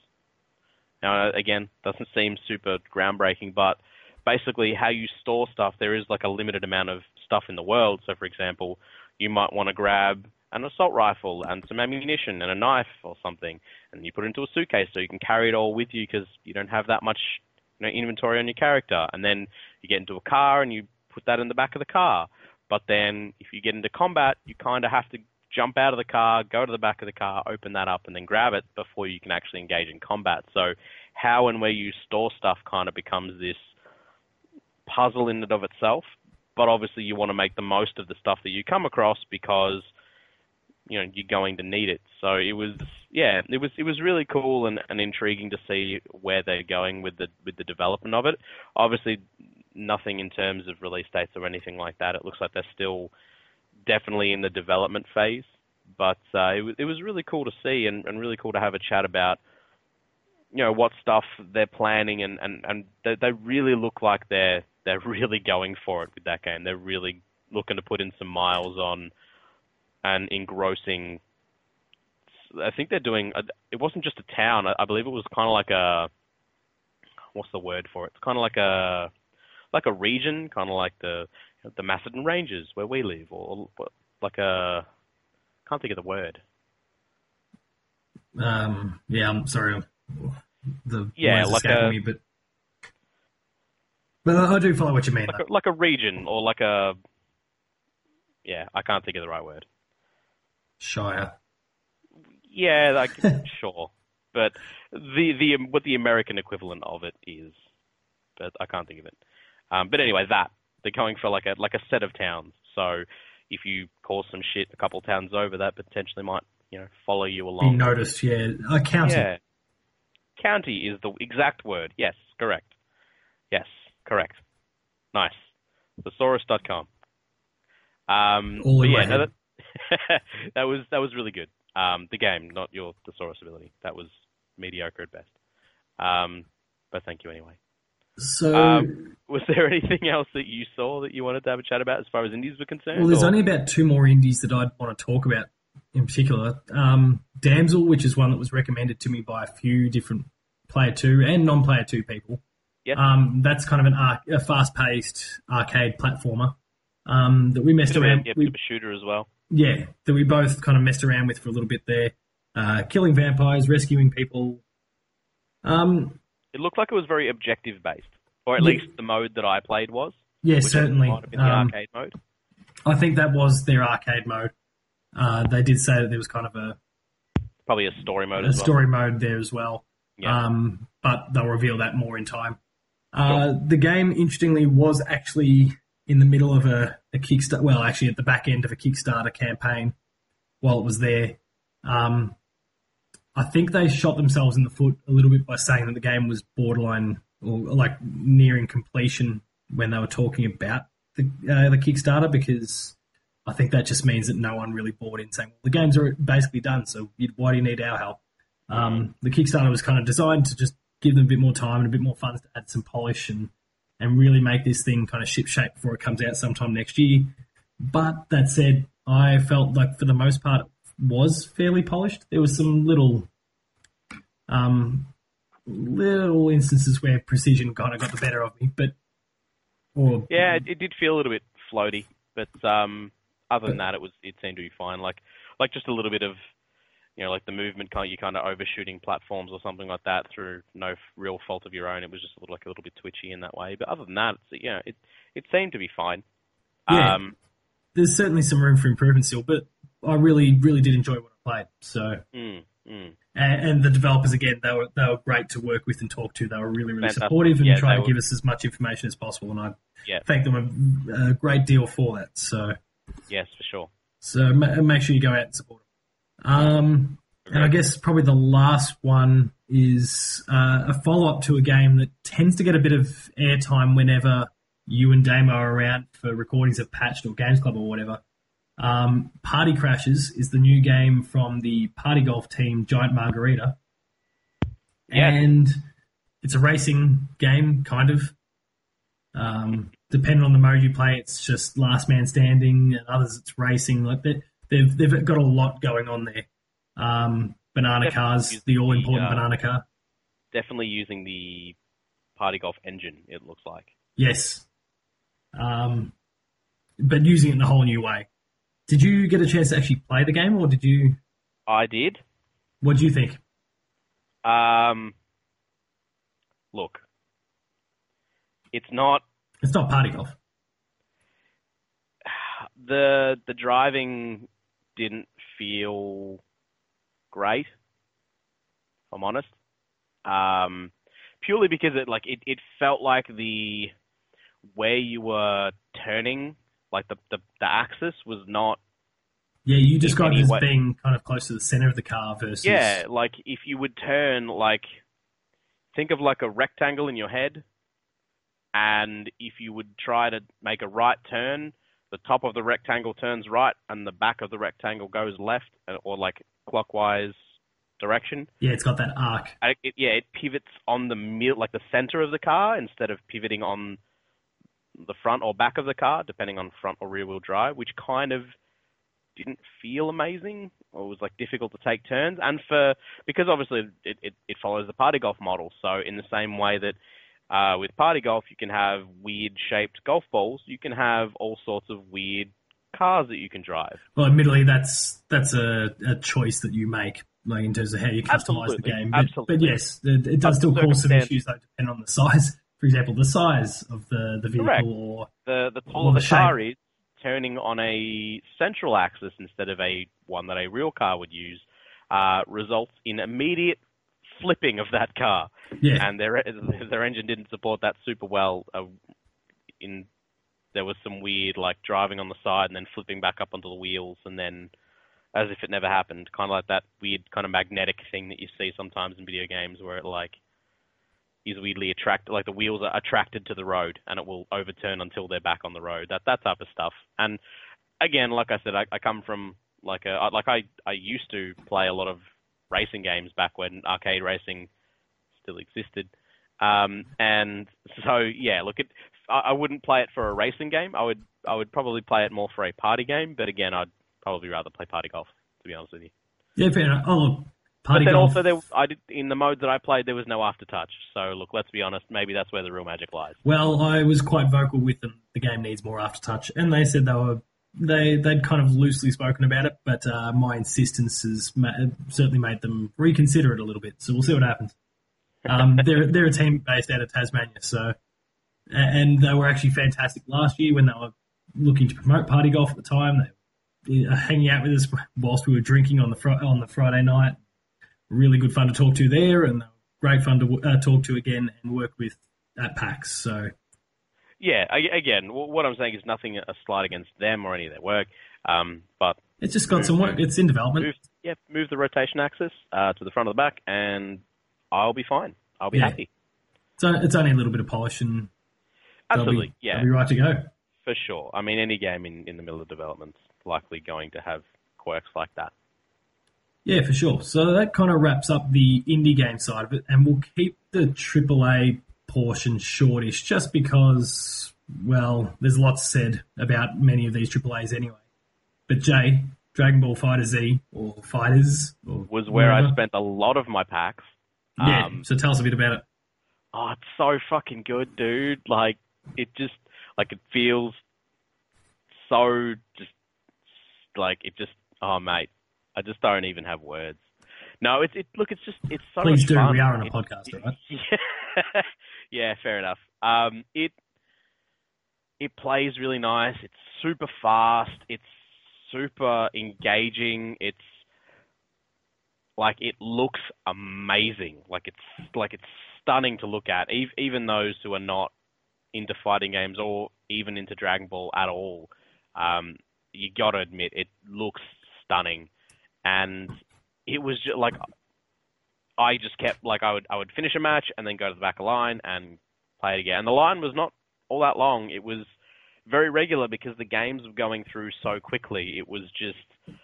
Now, again, doesn't seem super groundbreaking, but basically how you store stuff, there is like a limited amount of stuff in the world. So, for example, you might want to grab an assault rifle and some ammunition and a knife or something, and you put it into a suitcase so you can carry it all with you because you don't have that much you know, inventory on your character. And then you get into a car and you put that in the back of the car. But then if you get into combat, you kind of have to jump out of the car, go to the back of the car, open that up, and then grab it before you can actually engage in combat. So how and where you store stuff kind of becomes this puzzle in and of itself. But obviously, you want to make the most of the stuff that you come across because you know you're going to need it. So it was yeah, it was it was really cool and, and intriguing to see where they're going with the with the development of it. Obviously, nothing in terms of release dates or anything like that. It looks like they're still definitely in the development phase. But uh, it, it was really cool to see and, and really cool to have a chat about you know what stuff they're planning and and and they, they really look like they're they're really going for it with that game. They're really looking to put in some miles on and engrossing. I think they're doing. It wasn't just a town. I believe it was kind of like a. What's the word for it? It's kind of like a, like a region, kind of like the the Macedon Ranges where we live, or, or like a. Can't think of the word. Um. Yeah. I'm sorry. The yeah, like a me, but but I do follow what you mean. like a, like a region or like a. Yeah, I can't think of the right word. Shire. Yeah, like sure, but the the what the American equivalent of it is, but I can't think of it. Um, but anyway, that they're going for like a like a set of towns. So if you cause some shit a couple towns over, that potentially might you know follow you along. Be noticed. Yeah. A county. Yeah, county is the exact word. Yes, correct. Yes, correct. Nice. Thesaurus.com. Um, All in yeah, my no, that, that was that was really good. Um, the game, not your thesaurus ability. That was mediocre at best. Um, but thank you anyway. So Um, Was there anything else that you saw that you wanted to have a chat about as far as indies were concerned? Well, there's or- only about two more indies that I'd want to talk about in particular. Um, Damsel, which is one that was recommended to me by a few different player two and non-player two people. Yes. Um, that's kind of an arc, a fast-paced arcade platformer um, that we messed Bit of a- around. yeah, we, a shooter as well. Yeah, that we both kind of messed around with for a little bit there. Uh, killing vampires, rescuing people. Um, It looked like it was very objective based, or at Yeah. least the mode that I played was. yeah, certainly. might have been the Um, arcade mode. I think that was their arcade mode. Uh, they did say that there was kind of a, Probably a story mode a as well. story mode there as well. Yeah. Um, but they'll reveal that more in time. Uh, the game, interestingly, was actually in the middle of a, a Kickstarter. Well, actually, at the back end of a Kickstarter campaign while it was there. Um, I think they shot themselves in the foot a little bit by saying that the game was borderline or like nearing completion when they were talking about the uh, the Kickstarter because I think that just means that no one really bought in, saying, "Well, the games are basically done, so why do you need our help?" Um, the Kickstarter was kind of designed to just give them a bit more time and a bit more funds to add some polish and and really make this thing kind of ship shape before it comes out sometime next year. But that said, I felt like for the most part it was fairly polished. There was some little um, little instances where precision kind of got the better of me, but or Yeah, it, it did feel a little bit floaty, but um, other than that, it was it seemed to be fine. Like like just a little bit of you know like the movement kind you kind of overshooting platforms or something like that through no real fault of your own. It was just a little like a little bit twitchy in that way. But other than that, it's, yeah, it it seemed to be fine. Yeah. Um, there's certainly some room for improvement still. But I really really did enjoy what I played. So mm, Mm. And, and the developers again, they were they were great to work with and talk to. They were really really Fantastic. supportive and Yeah, tried to were- give us as much information as possible. And I Yeah. thank them a, a great deal for that. So Yes, for sure. so ma- make sure you go out and support Um, and I guess probably the last one is uh, a follow up to a game that tends to get a bit of airtime whenever you and Damo are around for recordings of Patched or Games Club or whatever. Um, Party Crashers is the new game from the party golf team Giant Margarita. Yes. And it's a racing game, kind of. Um, depending on the mode you play, it's just last man standing, and others it's racing. Like they, they've they've got a lot going on there. Um, banana Definitely cars, the all important uh, banana car. Definitely using the party golf engine. It looks like. Yes. Um, but using it in a whole new way. Did you get a chance to actually play the game, or did you? I did. What do you think? Um, look, it's not It's not party golf. the the driving didn't feel great. If I'm honest, um, purely because it like it, it felt like the where you were turning, like the the, the axis was not Yeah, you described it as Anyway. being kind of close to the center of the car versus. Yeah, like if you would turn like think of like a rectangle in your head and if you would try to make a right turn, the top of the rectangle turns right and the back of the rectangle goes left uh, or like clockwise direction. Yeah, it's got that arc. I- It, yeah, it pivots on the mid, like the center of the car instead of pivoting on the front or back of the car, depending on front or rear wheel drive, which kind of didn't feel amazing or was like difficult to take turns. And for because obviously it, it, it follows the party golf model, so in the same way that uh, with party golf you can have weird shaped golf balls, you can have all sorts of weird cars that you can drive. Well, admittedly, that's that's a, a choice that you make, like in terms of how you customize the game. But, absolutely. but yes, it, it does still cause some issues though, depending on the size. For example, the size of the the vehicle, Correct. or the the taller the the car is, turning on a central axis instead of a one that a real car would use, uh, results in immediate flipping of that car, yeah, and their their engine didn't support that super well. Uh, in there was some weird like driving on the side and then flipping back up onto the wheels and then as if it never happened, kind of like that weird kind of magnetic thing that you see sometimes in video games where it like is weirdly attracted, like the wheels are attracted to the road and it will overturn until they're back on the road. That that type of stuff. And again, like I said, I, I come from like a like I I used to play a lot of racing games back when arcade racing still existed. Um, and so yeah, look, it I, I wouldn't play it for a racing game. I would I would probably play it more for a party game. But again, I'd probably rather play party golf to be honest with you. yeah, fair enough. Oh, party but then golf. also there, I did in the mode that I played, there was no aftertouch. So look, let's be honest, maybe that's where the real magic lies. Well, I was quite vocal with them. The game needs more aftertouch, and they said they were they they'd kind of loosely spoken about it, but uh, my insistence has ma- certainly made them reconsider it a little bit. So we'll see what happens. Um, they're they're a team based out of Tasmania, so and they were actually fantastic last year when they were looking to promote party golf at the time. They were hanging out with us whilst we were drinking on the fr- on the Friday night. Really good fun to talk to there, and great fun to uh, talk to again and work with at PAX. So Yeah, again, what I'm saying is nothing a slight against them or any of their work, um, but It's just got some work. It's in development. move, yeah, move the rotation axis uh, to the front of the back, and I'll be fine. I'll be Yeah. happy. So it's only a little bit of polish and Absolutely, be, yeah, be right to go. for sure. I mean, any game in, in the middle of development's likely going to have quirks like that. Yeah, for sure. So that kind of wraps up the indie game side of it, and we'll keep the AAA portion shortish just because, well, there's lots said about many of these AAAs anyway. But Jay, Dragon Ball Fighter Z or Fighters or Was where I spent a lot of my PAX. Yeah. Um, so tell us a bit about it. oh, it's so fucking good, dude. Like, it just, like, it feels so just, like, it just, oh, mate. I just don't even have words. No, it's, it, look, it's just, it's so Please much do. fun. We are on a It- podcast, right? Yeah, yeah, fair enough. Um, it it plays really nice. It's super fast. It's super engaging. It's like it looks amazing. Like it's like it's stunning to look at. Even those who are not into fighting games or even into Dragon Ball at all, um, you got to admit it looks stunning. And it was just like I just kept like I would I would finish a match and then go to the back of line and play it again. And the line was not all that long. It was very regular because the games were going through so quickly. It was just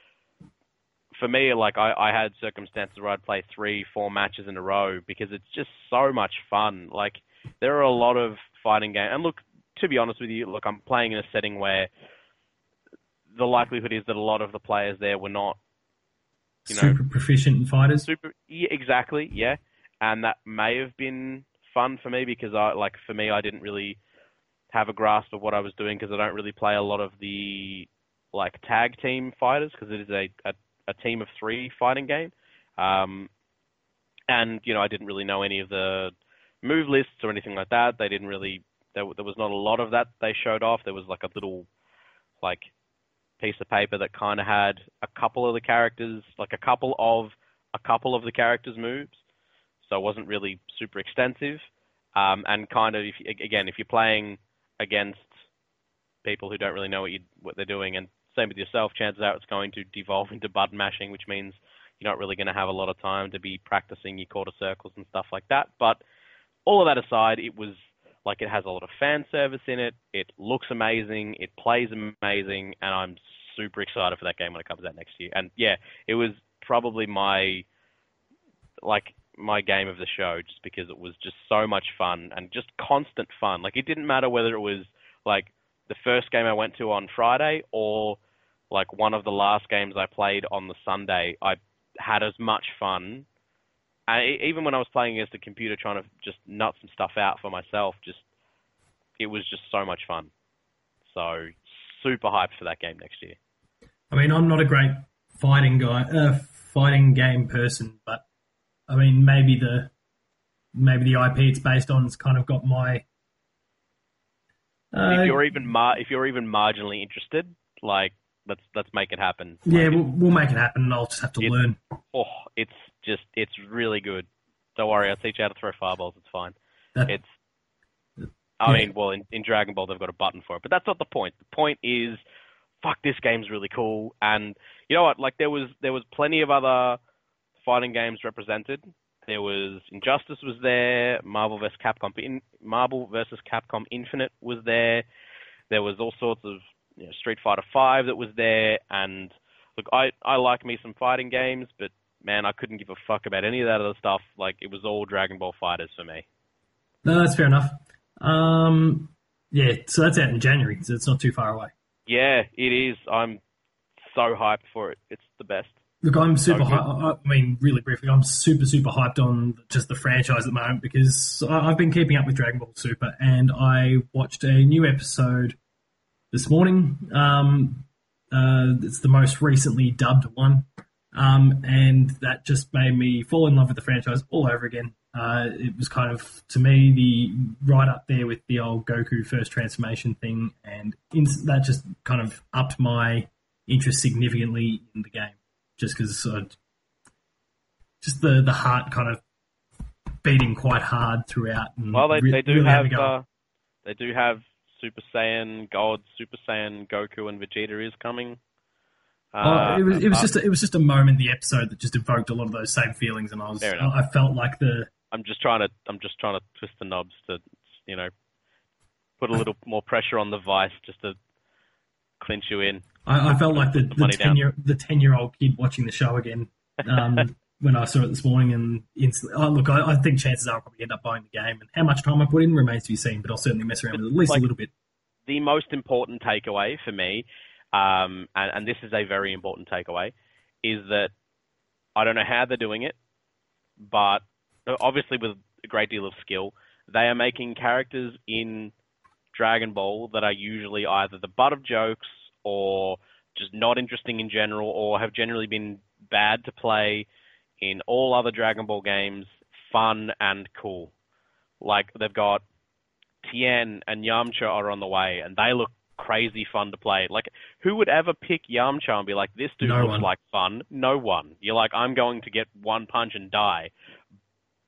for me, like I, I had circumstances where I'd play three, four matches in a row because it's just so much fun. Like there are a lot of fighting games, and look, to be honest with you, look, I'm playing in a setting where the likelihood is that a lot of the players there were not, you know, super proficient fighters. Super, yeah, exactly, yeah, and that may have been fun for me because I, like, for me, I didn't really have a grasp of what I was doing because I don't really play a lot of the like tag team fighters because it is a, a a team of three fighting game. Um, and you know, I didn't really know any of the move lists or anything like that. They didn't really. There, there was not a lot of that they showed off. There was like a little, like, piece of paper that kind of had a couple of the characters, like a couple of a couple of the characters' moves. So it wasn't really super extensive. Um, and kind of, if, again, if you're playing against people who don't really know what you what they're doing and same with yourself, chances are it's going to devolve into button mashing, which means you're not really going to have a lot of time to be practicing your quarter circles and stuff like that. But all of that aside, it was like it has a lot of fan service in it. It looks amazing. It plays amazing, and I'm super excited for that game when it comes out next year. And yeah, it was probably my like my game of the show just because it was just so much fun and just constant fun. Like it didn't matter whether it was like the first game I went to on Friday or like one of the last games I played on the Sunday, I had as much fun. And even when I was playing against the computer, trying to just nut some stuff out for myself, just it was just so much fun. So super hyped for that game next year. I mean, I'm not a great fighting guy, uh, fighting game person, but I mean, maybe the maybe the IP it's based on has kind of got my. Uh, if you're even mar- if you're even marginally interested, like let's let's make it happen. Yeah, we'll, we'll make it happen. I'll just have to learn. Oh, it's just it's really good. Don't worry, I'll teach you how to throw fireballs. It's fine. It's. I mean, well, in, in Dragon Ball they've got a button for it, but that's not the point. The point is, fuck, this game's really cool, and you know what? Like there was there was plenty of other fighting games represented. There was Injustice was there, Marvel vs. Capcom in, Marvel versus Capcom Infinite was there. There was all sorts of you know, Street Fighter Five that was there, and look, I I like me some fighting games, but man, I couldn't give a fuck about any of that other stuff. Like it was all Dragon Ball Fighters for me. No, that's fair enough. Um, yeah, so that's out in January, so it's not too far away. Yeah, it is. I'm so hyped for it. It's the best. Look, I'm super. So I mean, really briefly, I'm super, super hyped on just the franchise at the moment because I've been keeping up with Dragon Ball Super, and I watched a new episode this morning. Um, uh, it's the most recently dubbed one, um, and that just made me fall in love with the franchise all over again. Uh, it was kind of to me the right up there with the old Goku first transformation thing, and in, that just kind of upped my interest significantly in the game, just because uh, just the the heart kind of beating quite hard throughout. well, they, they do really have uh, they do have Super Saiyan God, Super Saiyan Goku, and Vegeta is coming. Uh, oh, it was, it was uh, just a, it was just a moment in the episode that just evoked a lot of those same feelings, and I was I felt like the. I'm just trying to I'm just trying to twist the knobs to you know put a little more pressure on the vice just to clinch you in. I, I felt like the, the, the ten year the ten year old kid watching the show again. Um, when I saw it this morning, and instantly, oh, look, I, I, think chances are I'll probably end up buying the game, and how much time I put in remains to be seen. But I'll certainly mess around with it at least like, a little bit. The most important takeaway for me, um, and, and this is a very important takeaway, is that I don't know how they're doing it, but obviously with a great deal of skill, they are making characters in Dragon Ball that are usually either the butt of jokes or just not interesting in general, or have generally been bad to play in all other Dragon Ball games fun and cool. Like they've got Tien and Yamcha are on the way, and they look crazy fun to play. Like, who would ever pick Yamcha and be like, this dude No looks one. like fun? No one. You're like, I'm going to get one punch and die.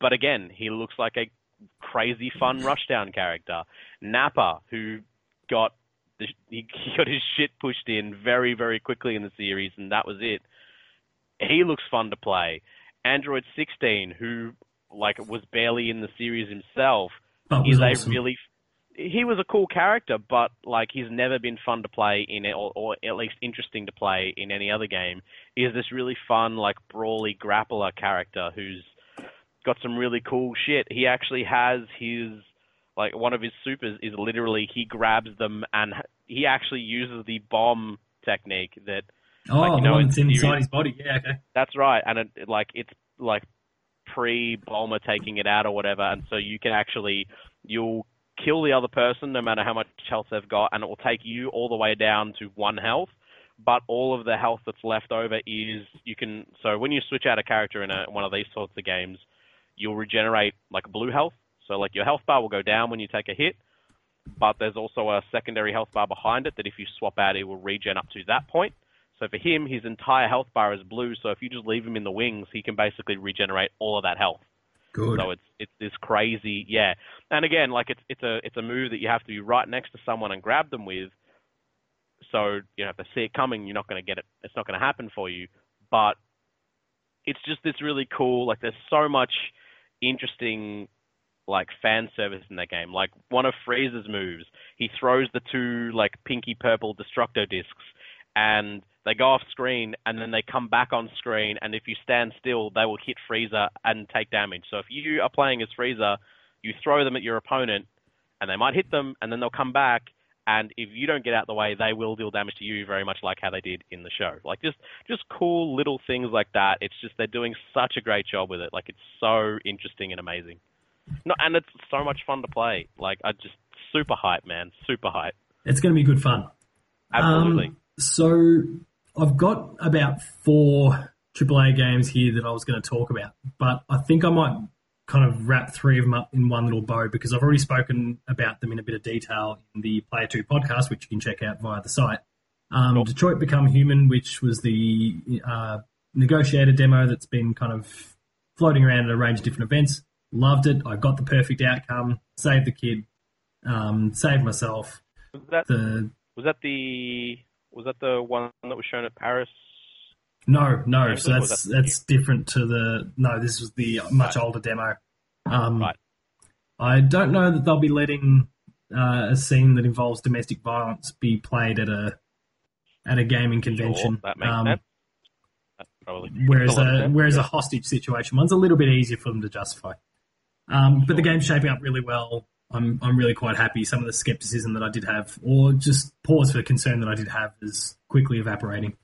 But again, he looks like a crazy fun rushdown character. Nappa, who got the, he got his shit pushed in very very quickly in the series, and that was it. He looks fun to play. Android 16, who like was barely in the series himself, is a awesome. really he was a cool character, but like he's never been fun to play in it, or, or at least interesting to play in any other game. Is this really fun like brawly grappler character who's got some really cool shit. He actually has his like one of his supers is literally he grabs them and he actually uses the bomb technique that oh, like, you know, in inside series- his body. Yeah, okay. that's right, and it, like it's like pre-bomber taking it out or whatever, and so you can actually you'll kill the other person no matter how much health they've got, and it will take you all the way down to one health. But all of the health that's left over is you can. So when you switch out a character in a, one of these sorts of games, you'll regenerate like blue health. So like your health bar will go down when you take a hit, but there's also a secondary health bar behind it that if you swap out, it will regen up to that point. So for him, his entire health bar is blue. So if you just leave him in the wings, he can basically regenerate all of that health. Good. So it's it's this crazy, yeah. And again, like it's it's a it's a move that you have to be right next to someone and grab them with. So you know if they see it coming, you're not going to get it. It's not going to happen for you. But it's just this really cool. Like there's so much interesting like fan service in that game. Like one of Frieza's moves, he throws the two like pinky purple destructo discs and they go off screen and then they come back on screen and if you stand still they will hit Frieza and take damage. So if you are playing as Frieza, you throw them at your opponent and they might hit them and then they'll come back and if you don't get out the way they will deal damage to you very much like how they did in the show. Like just just cool little things like that. It's just they're doing such a great job with it. Like it's so interesting and amazing. No, and it's so much fun to play. Like I just super hype, man. Super hype. It's going to be good fun. Absolutely. Um, so I've got about four AAA games here that I was going to talk about, but I think I might kind of wrap three of them up in one little bow because I've already spoken about them in a bit of detail in the Player 2 podcast, which you can check out via the site. Um, Cool. Detroit Become Human, which was the uh, negotiator demo that's been kind of floating around at a range of different events. Loved it. I got the perfect outcome, saved the kid, um, saved myself. was that The was that the was that the one that was shown at Paris? No, no. So that's that- that's different to the. No, this was the much Right. older demo. Um, Right. I don't know that they'll be letting uh, a scene that involves domestic violence be played at a at a gaming convention. Sure, that makes Um, sense. Probably Whereas a a whereas yeah. a hostage situation one's a little bit easier for them to justify. Um, but the game's shaping up really well. I'm I'm really quite happy. Some of the skepticism that I did have, or just pause for concern that I did have, is quickly evaporating.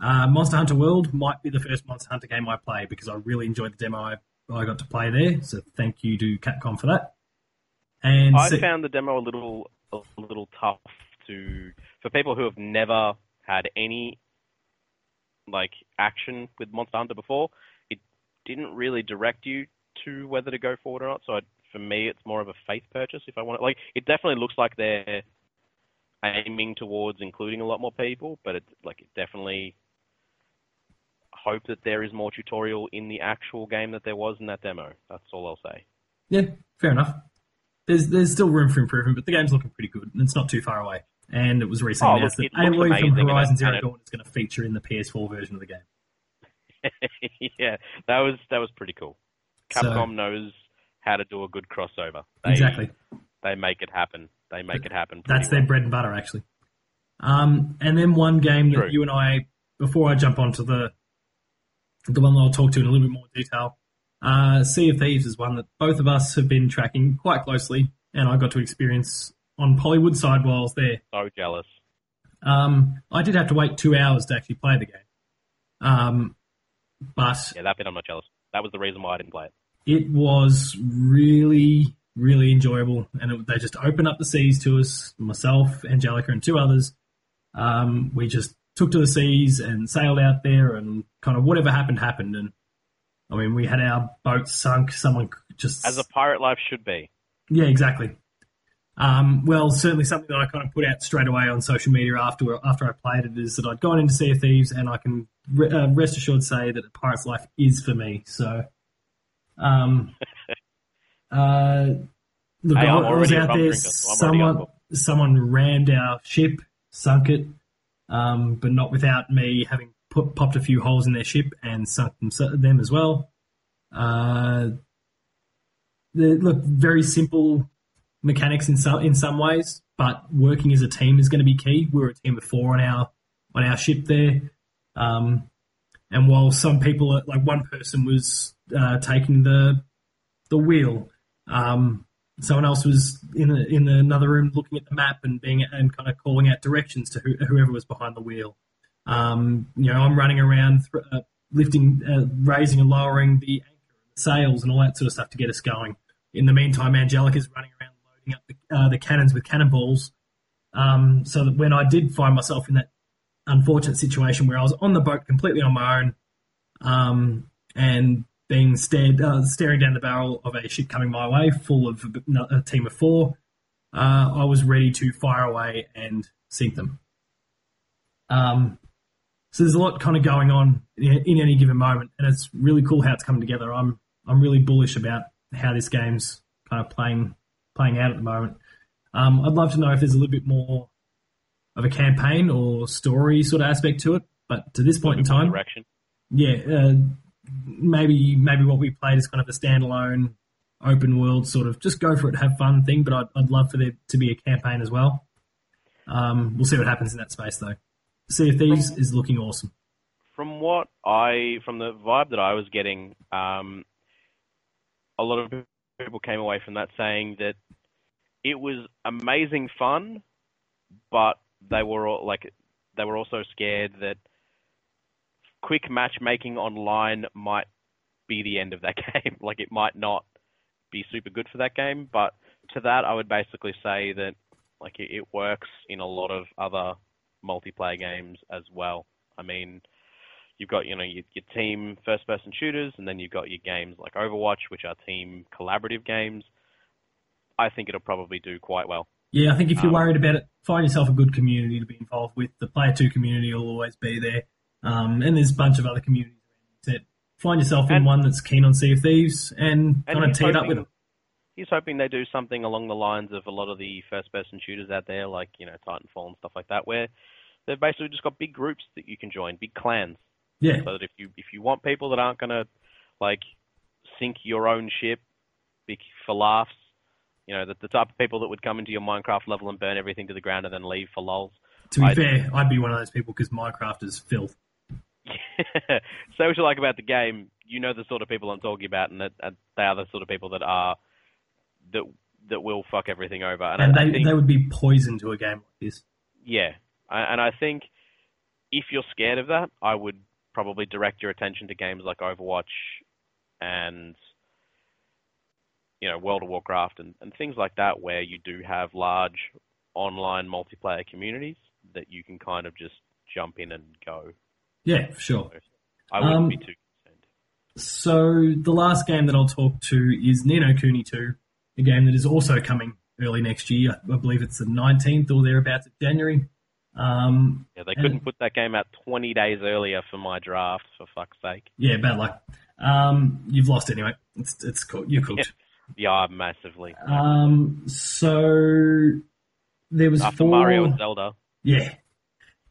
Uh, Monster Hunter World might be the first Monster Hunter game I play because I really enjoyed the demo I, I got to play there. So thank you to Capcom for that. And I se- found the demo a little a little tough to for people who have never had any like action with Monster Hunter before. It didn't really direct you to whether to go forward or not. So I, for me, it's more of a faith purchase. If I want, to like, it definitely looks like they're aiming towards including a lot more people, but it like it definitely hope that there is more tutorial in the actual game that there was in that demo. That's all I'll say. yeah, fair enough. There's there's still room for improvement, but the game's looking pretty good and it's not too far away. And it was recently Oh, announced look, that Aloy from Horizon Zero it- Dawn is going to feature in the PS4 version of the game. yeah, that was that was pretty cool. So- Capcom knows how to do a good crossover. They, exactly. They make it happen. They make it happen. That's their bread and butter, actually. Um, and then one game that you and I, before I jump onto the the one that I'll talk to in a little bit more detail, uh, Sea of Thieves is one that both of us have been tracking quite closely, and I got to experience on Pollywood side while I was there. So jealous. Um, I did have to wait two hours to actually play the game, um, but Yeah, that bit I'm not jealous. That was the reason why I didn't play it. It was really, really enjoyable. And it, they just opened up the seas to us, myself, Angelica, and two others. Um, we just took to the seas and sailed out there, and kind of whatever happened, happened. And I mean, we had our boat sunk. Someone just As a pirate life should be. yeah, exactly. Um, well, certainly something that I kind of put out straight away on social media after after I played it is that I'd gone into Sea of Thieves, and I can re- uh, rest assured say that a Pirates Life is for me. So, um, uh, look, Hey, I, I'm was out there. so I'm already on someone someone rammed our ship, sunk it, um, but not without me having put, popped a few holes in their ship and sunk them, them as well. Uh, the, look, very simple mechanics in some in some ways, but working as a team is going to be key. We were a team of four on our on our ship there, um, and while some people, like one person, was uh, taking the the wheel, um, someone else was in a, in another room looking at the map and being and kind of calling out directions to who, whoever was behind the wheel. Um, you know, I'm running around th- uh, lifting, uh, raising and lowering the anchor, and the sails, and all that sort of stuff to get us going. In the meantime, Angelica's running around loading up the, uh, the cannons with cannonballs, um, so that when I did find myself in that unfortunate situation where I was on the boat completely on my own, um, and being stared, uh, staring down the barrel of a ship coming my way, full of a, a team of four, uh, I was ready to fire away and sink them. Um, so there's a lot kind of going on in, any given moment, and it's really cool how it's coming together. I'm I'm really bullish about how this game's kind of playing playing out at the moment. Um, I'd love to know if there's a little bit more of a campaign or story sort of aspect to it, but to this point in time, Direction. yeah, uh, maybe maybe what we played is kind of a standalone open world sort of just go for it, have fun thing. But I'd, I'd love for there to be a campaign as well. Um, we'll see what happens in that space though. Sea of Thieves is looking awesome. From what I, from the vibe that I was getting, um, a lot of people came away from that saying that it was amazing fun, but they were all, like they were also scared that quick matchmaking online might be the end of that game. like it might not be super good for that game. But to that, I would basically say that like it, it works in a lot of other multiplayer games as well. I mean, you've got you know your, your team first-person shooters, and then you've got your games like Overwatch, which are team collaborative games. I think it'll probably do quite well. Yeah, I think if you're Um, worried about it, find yourself a good community to be involved with. The Player Two community will always be there, um, and there's a bunch of other communities around the. Find yourself in one that's keen on Sea of Thieves and, And kind of it up with them. He's hoping they do something along the lines of a lot of the first-person shooters out there, like you know Titanfall and stuff like that, where they've basically just got big groups that you can join, big clans. Yeah, so that if you if you want people that aren't gonna like sink your own ship for laughs, you know, the, the type of people that would come into your Minecraft level and burn everything to the ground and then leave for lols. to be I- fair, I'd be one of those people because Minecraft is filth. Say what you like about the game, you know the sort of people I'm talking about, and that and they are the sort of people that are that that will fuck everything over. And, And I, I they, think, they would be poison to a game like this. yeah, I, and I think if you're scared of that, I would probably direct your attention to games like Overwatch and you know World of Warcraft and, and things like that, where you do have large online multiplayer communities that you can kind of just jump in and go. Yeah, for sure. I wouldn't Um, be too concerned. So the last game that I'll talk to is Ni no Kuni 2, a game that is also coming early next year. I believe it's the 19th or thereabouts of January. Um, Yeah, they couldn't put that game out 20 days earlier for my draft, for fuck's sake. yeah, bad luck. Um, you've lost anyway. It's it's cool. You're cooked. Yeah, massively. Um, so there was After four. Mario and Zelda. Yeah,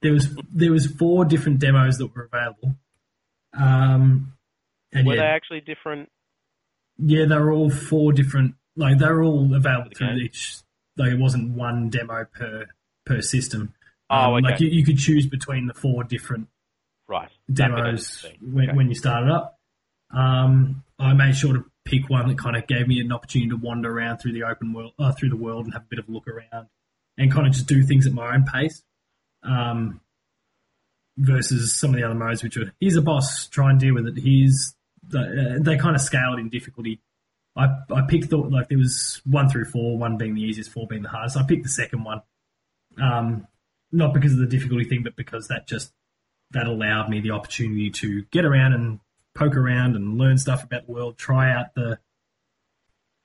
there was there was four different demos that were available. Um, and Were yeah, they actually different? yeah, they were all four different. Like they were all available through Okay. each. Like it wasn't one demo per per system. Oh, Um, Like you, you could choose between the four different Right. That bit I demos when, Okay. when you started up. Um, I made sure to pick one that kind of gave me an opportunity to wander around through the open world, uh, through the world, and have a bit of a look around, and kind of just do things at my own pace. Um, versus some of the other modes, which are here's a boss, try and deal with it. Here's the, uh, they kind of scaled in difficulty. I I picked the like there was one through four, one being the easiest, four being the hardest. I picked the second one, um, not because of the difficulty thing, but because that just that allowed me the opportunity to get around and poke around and learn stuff about the world, try out the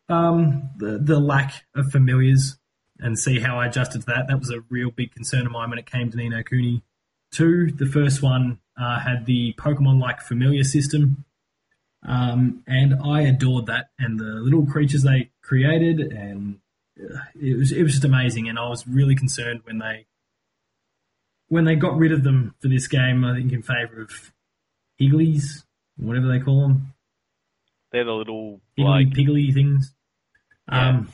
um, the, the lack of familiars and see how I adjusted to that. That was a real big concern of mine when it came to Ni no Kuni 2. The first one uh, had the Pokemon like familiar system, um, and I adored that and the little creatures they created, and uh, it was it was just amazing. And I was really concerned when they when they got rid of them for this game. I think in favour of Higglies, whatever they call them. They're the little like piggly things. Yeah. Um,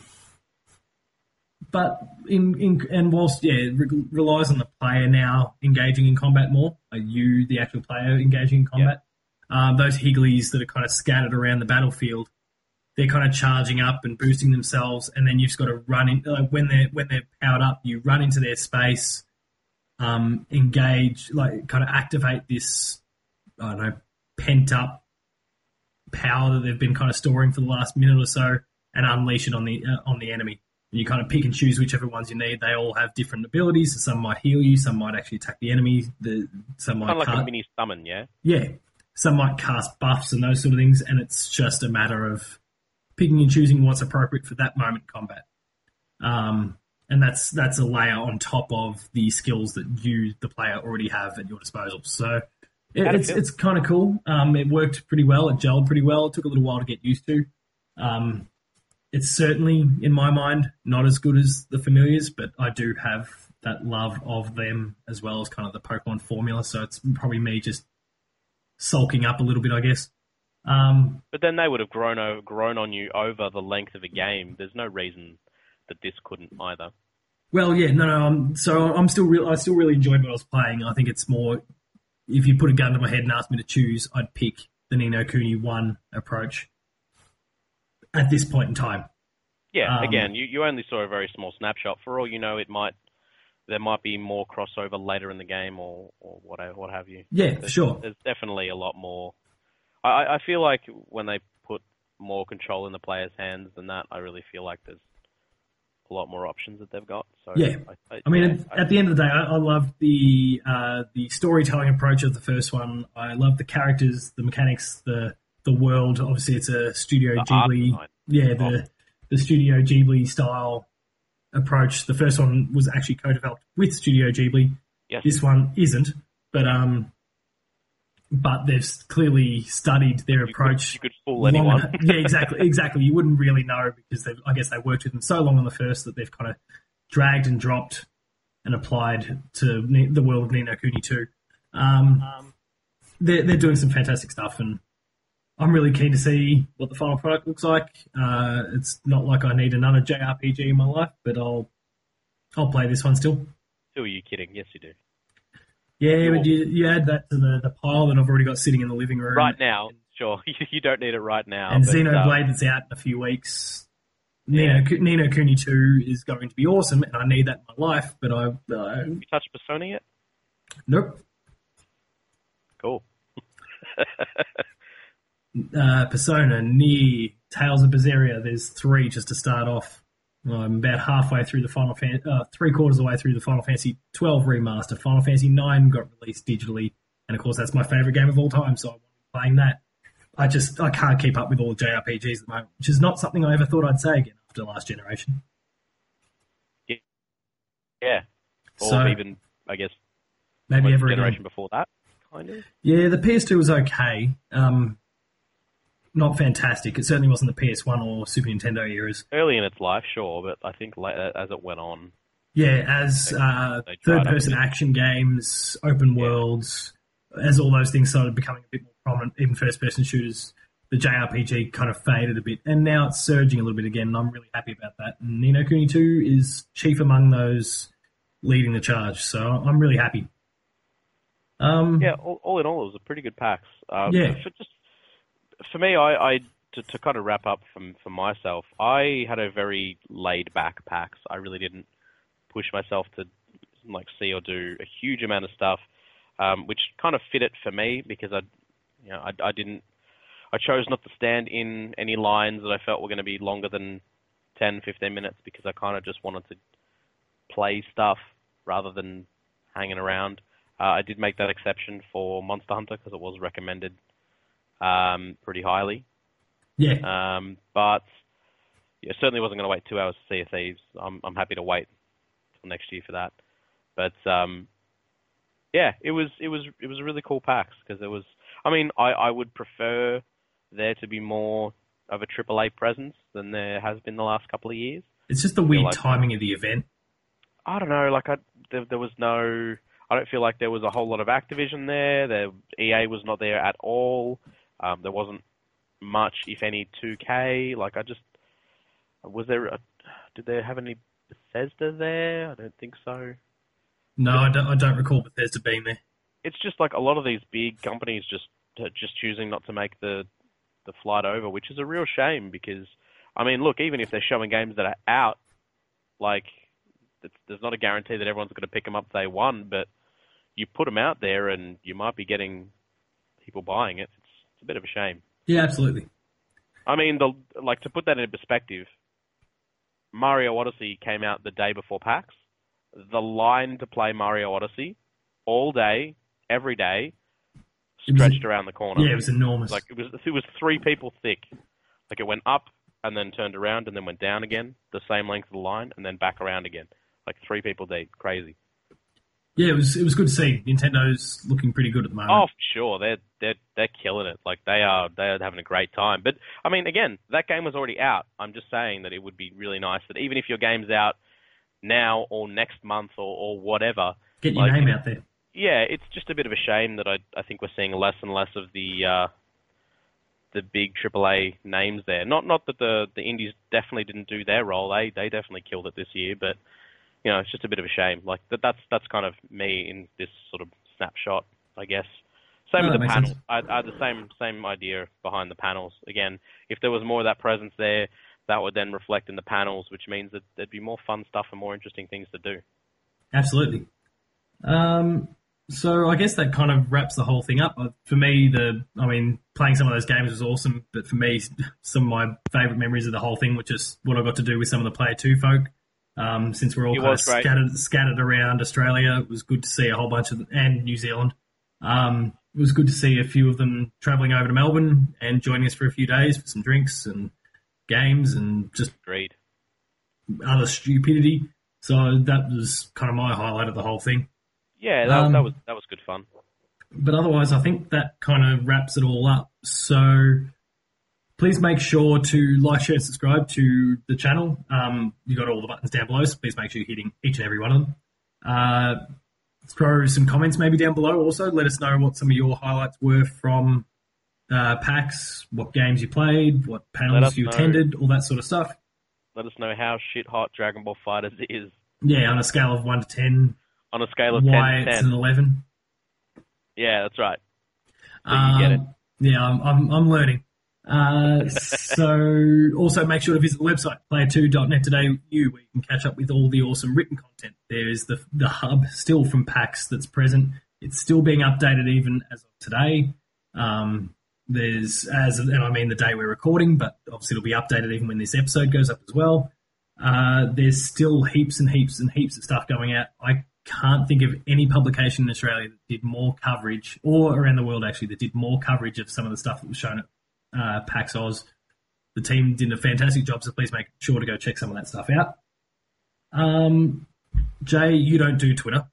but in, in and whilst yeah, it re- relies on the player now engaging in combat more, like you, the actual player, engaging in combat. Um, those Higglies that are kind of scattered around the battlefield, they're kind of charging up and boosting themselves, and then you've just got to run in. Like when they're when they're powered up, you run into their space, um, engage, like kind of activate this, I don't know, pent up power that they've been kind of storing for the last minute or so, and unleash it on the uh, on the enemy. And you kind of pick and choose whichever ones you need. They all have different abilities. Some might heal you, some might actually attack the enemy. The some might kind of like cut- a mini summon, yeah. yeah, some might cast buffs and those sort of things, and it's just a matter of picking and choosing what's appropriate for that moment combat. Um, and that's that's a layer on top of the skills that you, the player, already have at your disposal. So it, it's it's kind of cool. Um, it worked pretty well. It gelled pretty well. It took a little while to get used to. Um, it's certainly, in my mind, not as good as the familiars, but I do have that love of them as well as kind of the Pokemon formula. So it's probably me just sulking up a little bit, I guess. Um, But then they would have grown o- grown on you over the length of a game. There's no reason that this couldn't either. well, yeah, no, no. Um, so I'm still real. I still really enjoyed what I was playing. I think it's more if you put a gun to my head and asked me to choose, I'd pick the Ni no Kuni one approach at this point in time. Yeah, Um, again, you, you only saw a very small snapshot. For all you know, it might there might be more crossover later in the game or or whatever, what have you. Yeah, for There's, sure. There's definitely a lot more. I I feel like when they put more control in the player's hands than that, I really feel like there's a lot more options that they've got. So Yeah. I, I mean, yeah, at, at the end of the day, I, I love the uh, the storytelling approach of the first one. I love the characters, the mechanics, the the world. Obviously, it's a Studio Ghibli. Yeah, the the Studio Ghibli style approach. The first one was actually co-developed with Studio Ghibli. Yes. This one isn't, but um, but they've clearly studied their you approach. Could, you could fool anyone. yeah, exactly, exactly. You wouldn't really know because they've, I guess they worked with them so long on the first that they've kind of dragged and dropped and applied to the world of Ni no Kuni 2. Um, they're, they're doing some fantastic stuff, and I'm really keen to see what the final product looks like. Uh, it's not like I need another JRPG in my life, but I'll I'll play this one still. Who are you kidding? Yes, you do. Yeah, but you, you add that to the, the pile that I've already got sitting in the living room. Right now, sure. You don't need it right now. and but, um, Xenoblade that's out in a few weeks. Yeah. Nino, Ni no Kuni 2 is going to be awesome, and I need that in my life, but I. Uh, you touched Persona yet? nope. Cool. Uh, Persona, Nier, Tales of Berseria, there's three just to start off. I'm about halfway through the Final Fan, uh, three quarters of the way through the Final Fantasy 12 remaster. Final Fantasy 9 got released digitally, and of course that's my favorite game of all time, so I'm playing that. I just I can't keep up with all the JRPGs at the moment, which is not something I ever thought I'd say again after last generation. Yeah. Or So- even, I guess, Maybe like, ever again. generation before that, kind of. Yeah, the PS2 was okay. Um, not fantastic. It certainly wasn't the PS1 or Super Nintendo eras. Early in its life, sure, but I think la- as it went on, Yeah, as uh, a bit. action games, open Yeah. worlds, as all those things started becoming a bit more prominent, even first-person shooters, the JRPG kind of faded a bit, and now it's surging a little bit again. And I'm really happy about that. And Ni no Kuni 2 is chief among those leading the charge, so I'm really happy. Um, yeah, all, all in all, it was a pretty good PAX. Uh, Yeah. For just for me, I, I to, to kind of wrap up from for myself, I had a very laid back PAX. I really didn't push myself to like see or do a huge amount of stuff, um, which kind of fit it for me because I, you know, I, I didn't. I chose not to stand in any lines that I felt were going to be longer than 10, 15 minutes because I kind of just wanted to play stuff rather than hanging around. Uh, I did make that exception for Monster Hunter because it was recommended um, pretty highly. yeah, Um, but yeah, certainly wasn't going to wait two hours to Sea of Thieves. I'm I'm happy to wait till next year for that. But um, yeah, it was it was it was a really cool PAX because there was. I mean, I I would prefer there to be more of a AAA presence than there has been the last couple of years. It's just the weird like- timing of the event. I don't know, like I there, there was no. I don't feel like there was a whole lot of Activision there. There EA was not there at all. Um, there wasn't much, if any, 2K. Like I just was there. A, did they have any Bethesda there? I don't think so. No, I don't, I don't recall Bethesda being there. It's just like a lot of these big companies just just choosing not to make the the flight over, which is a real shame because I mean, look, even if they're showing games that are out, like there's not a guarantee that everyone's going to pick them up day one, but you put them out there and you might be getting people buying it. It's, a bit of a shame. Yeah, absolutely. I mean, the like to put that in perspective. Mario Odyssey came out the day before PAX. The line to play Mario Odyssey all day, every day, stretched around the corner. Yeah, it was enormous. Like it was, it was three people thick. Like it went up and then turned around and then went down again, the same length of the line, and then back around again. Like three people deep, crazy. Yeah, it was it was good to see. Nintendo's looking pretty good at the moment. Oh, for sure, they're they're they're killing it. Like they are they are having a great time. But I mean, again, that game was already out. I'm just saying that it would be really nice that even if your game's out now or next month or, or whatever, Get your like- name out there. yeah, it's just a bit of a shame that I I think we're seeing less and less of the uh, the big AAA names there. Not not that the the indies definitely didn't do their role. They they definitely killed it this year, but you know it's just a bit of a shame. Like that that's that's kind of me in this sort of snapshot, I guess. Same No, with the panels. I, I had the same same idea behind the panels. Again, if there was more of that presence there, that would then reflect in the panels, which means that there'd be more fun stuff and more interesting things to do. Absolutely. Um, so I guess that kind of wraps the whole thing up. Uh, For me, the I mean, playing some of those games was awesome, but for me, some of my favourite memories of the whole thing were just what I got to do with some of the Player Two folk. Um, since we're all It kind of scattered scattered around Australia, it was good to see a whole bunch of them, and New Zealand. Um, it was good to see a few of them travelling over to Melbourne and joining us for a few days for some drinks and games and just Agreed. other stupidity. So that was kind of my highlight of the whole thing. Yeah, that, Um, that was that was good fun. but otherwise, I think that kind of wraps it all up. So please make sure to like, share, and subscribe to the channel. Um, you got all the buttons down below, so please make sure you're hitting each and every one of them. Uh, throw some comments maybe down below. Also, let us know what some of your highlights were from uh, PAX, what games you played, what panels you know. attended, all that sort of stuff. Let us know how shit hot Dragon Ball FighterZ is Yeah, on a scale of one to ten, on a scale of 10 why to it's 10. an eleven. Yeah, that's right. So you get it. Um, Yeah, I'm, I'm, I'm learning. Uh, so also make sure to visit the website player2.net today you where you can catch up with all the awesome written content. There is the the hub still from PAX that's present. It's still being updated even as of today. Um, there's as and I mean the day we're recording, but obviously it'll be updated even when this episode goes up as well. Uh, there's still heaps and heaps and heaps of stuff going out. I can't think of any publication in Australia that did more coverage, or around the world actually, that did more coverage of some of the stuff that was shown at uh, PAX AUS. The team did a fantastic job, so please make sure to go check some of that stuff out. Um, Jay, you don't do Twitter,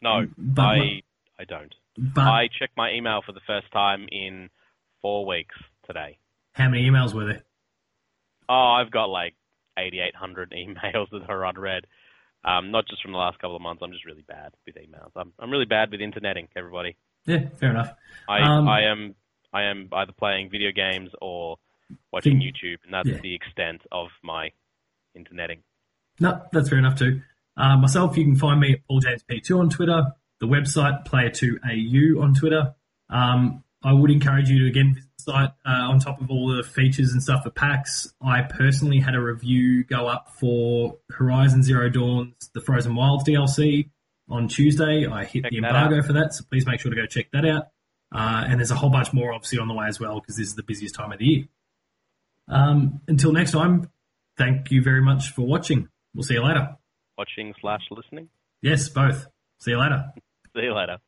No, but I I don't. but I checked my email for the first time in four weeks today. how many emails were there? Oh, I've got like 8,800 emails that are unread. Um, not just from the last couple of months. I'm just really bad with emails. I'm I'm really bad with interneting. Everybody. Yeah, fair enough. I Um, I am I am either playing video games or watching YouTube, and that's yeah. the extent of my interneting. No, that's fair enough too. Uh, myself, you can find me at Paul James P2 on Twitter, the website Player2AU on Twitter. Um, I would encourage you to again visit the site uh, on top of all the features and stuff for PAX. I personally had a review go up for Horizon Zero Dawn's The Frozen Wilds DLC on Tuesday. I hit Check the embargo for that, so please make sure to go check that out. Uh, and there's a whole bunch more obviously on the way as well because this is the busiest time of the year. Um, until next time, thank you very much for watching. We'll see you later. Watching slash listening. Yes, both. See you later. See you later.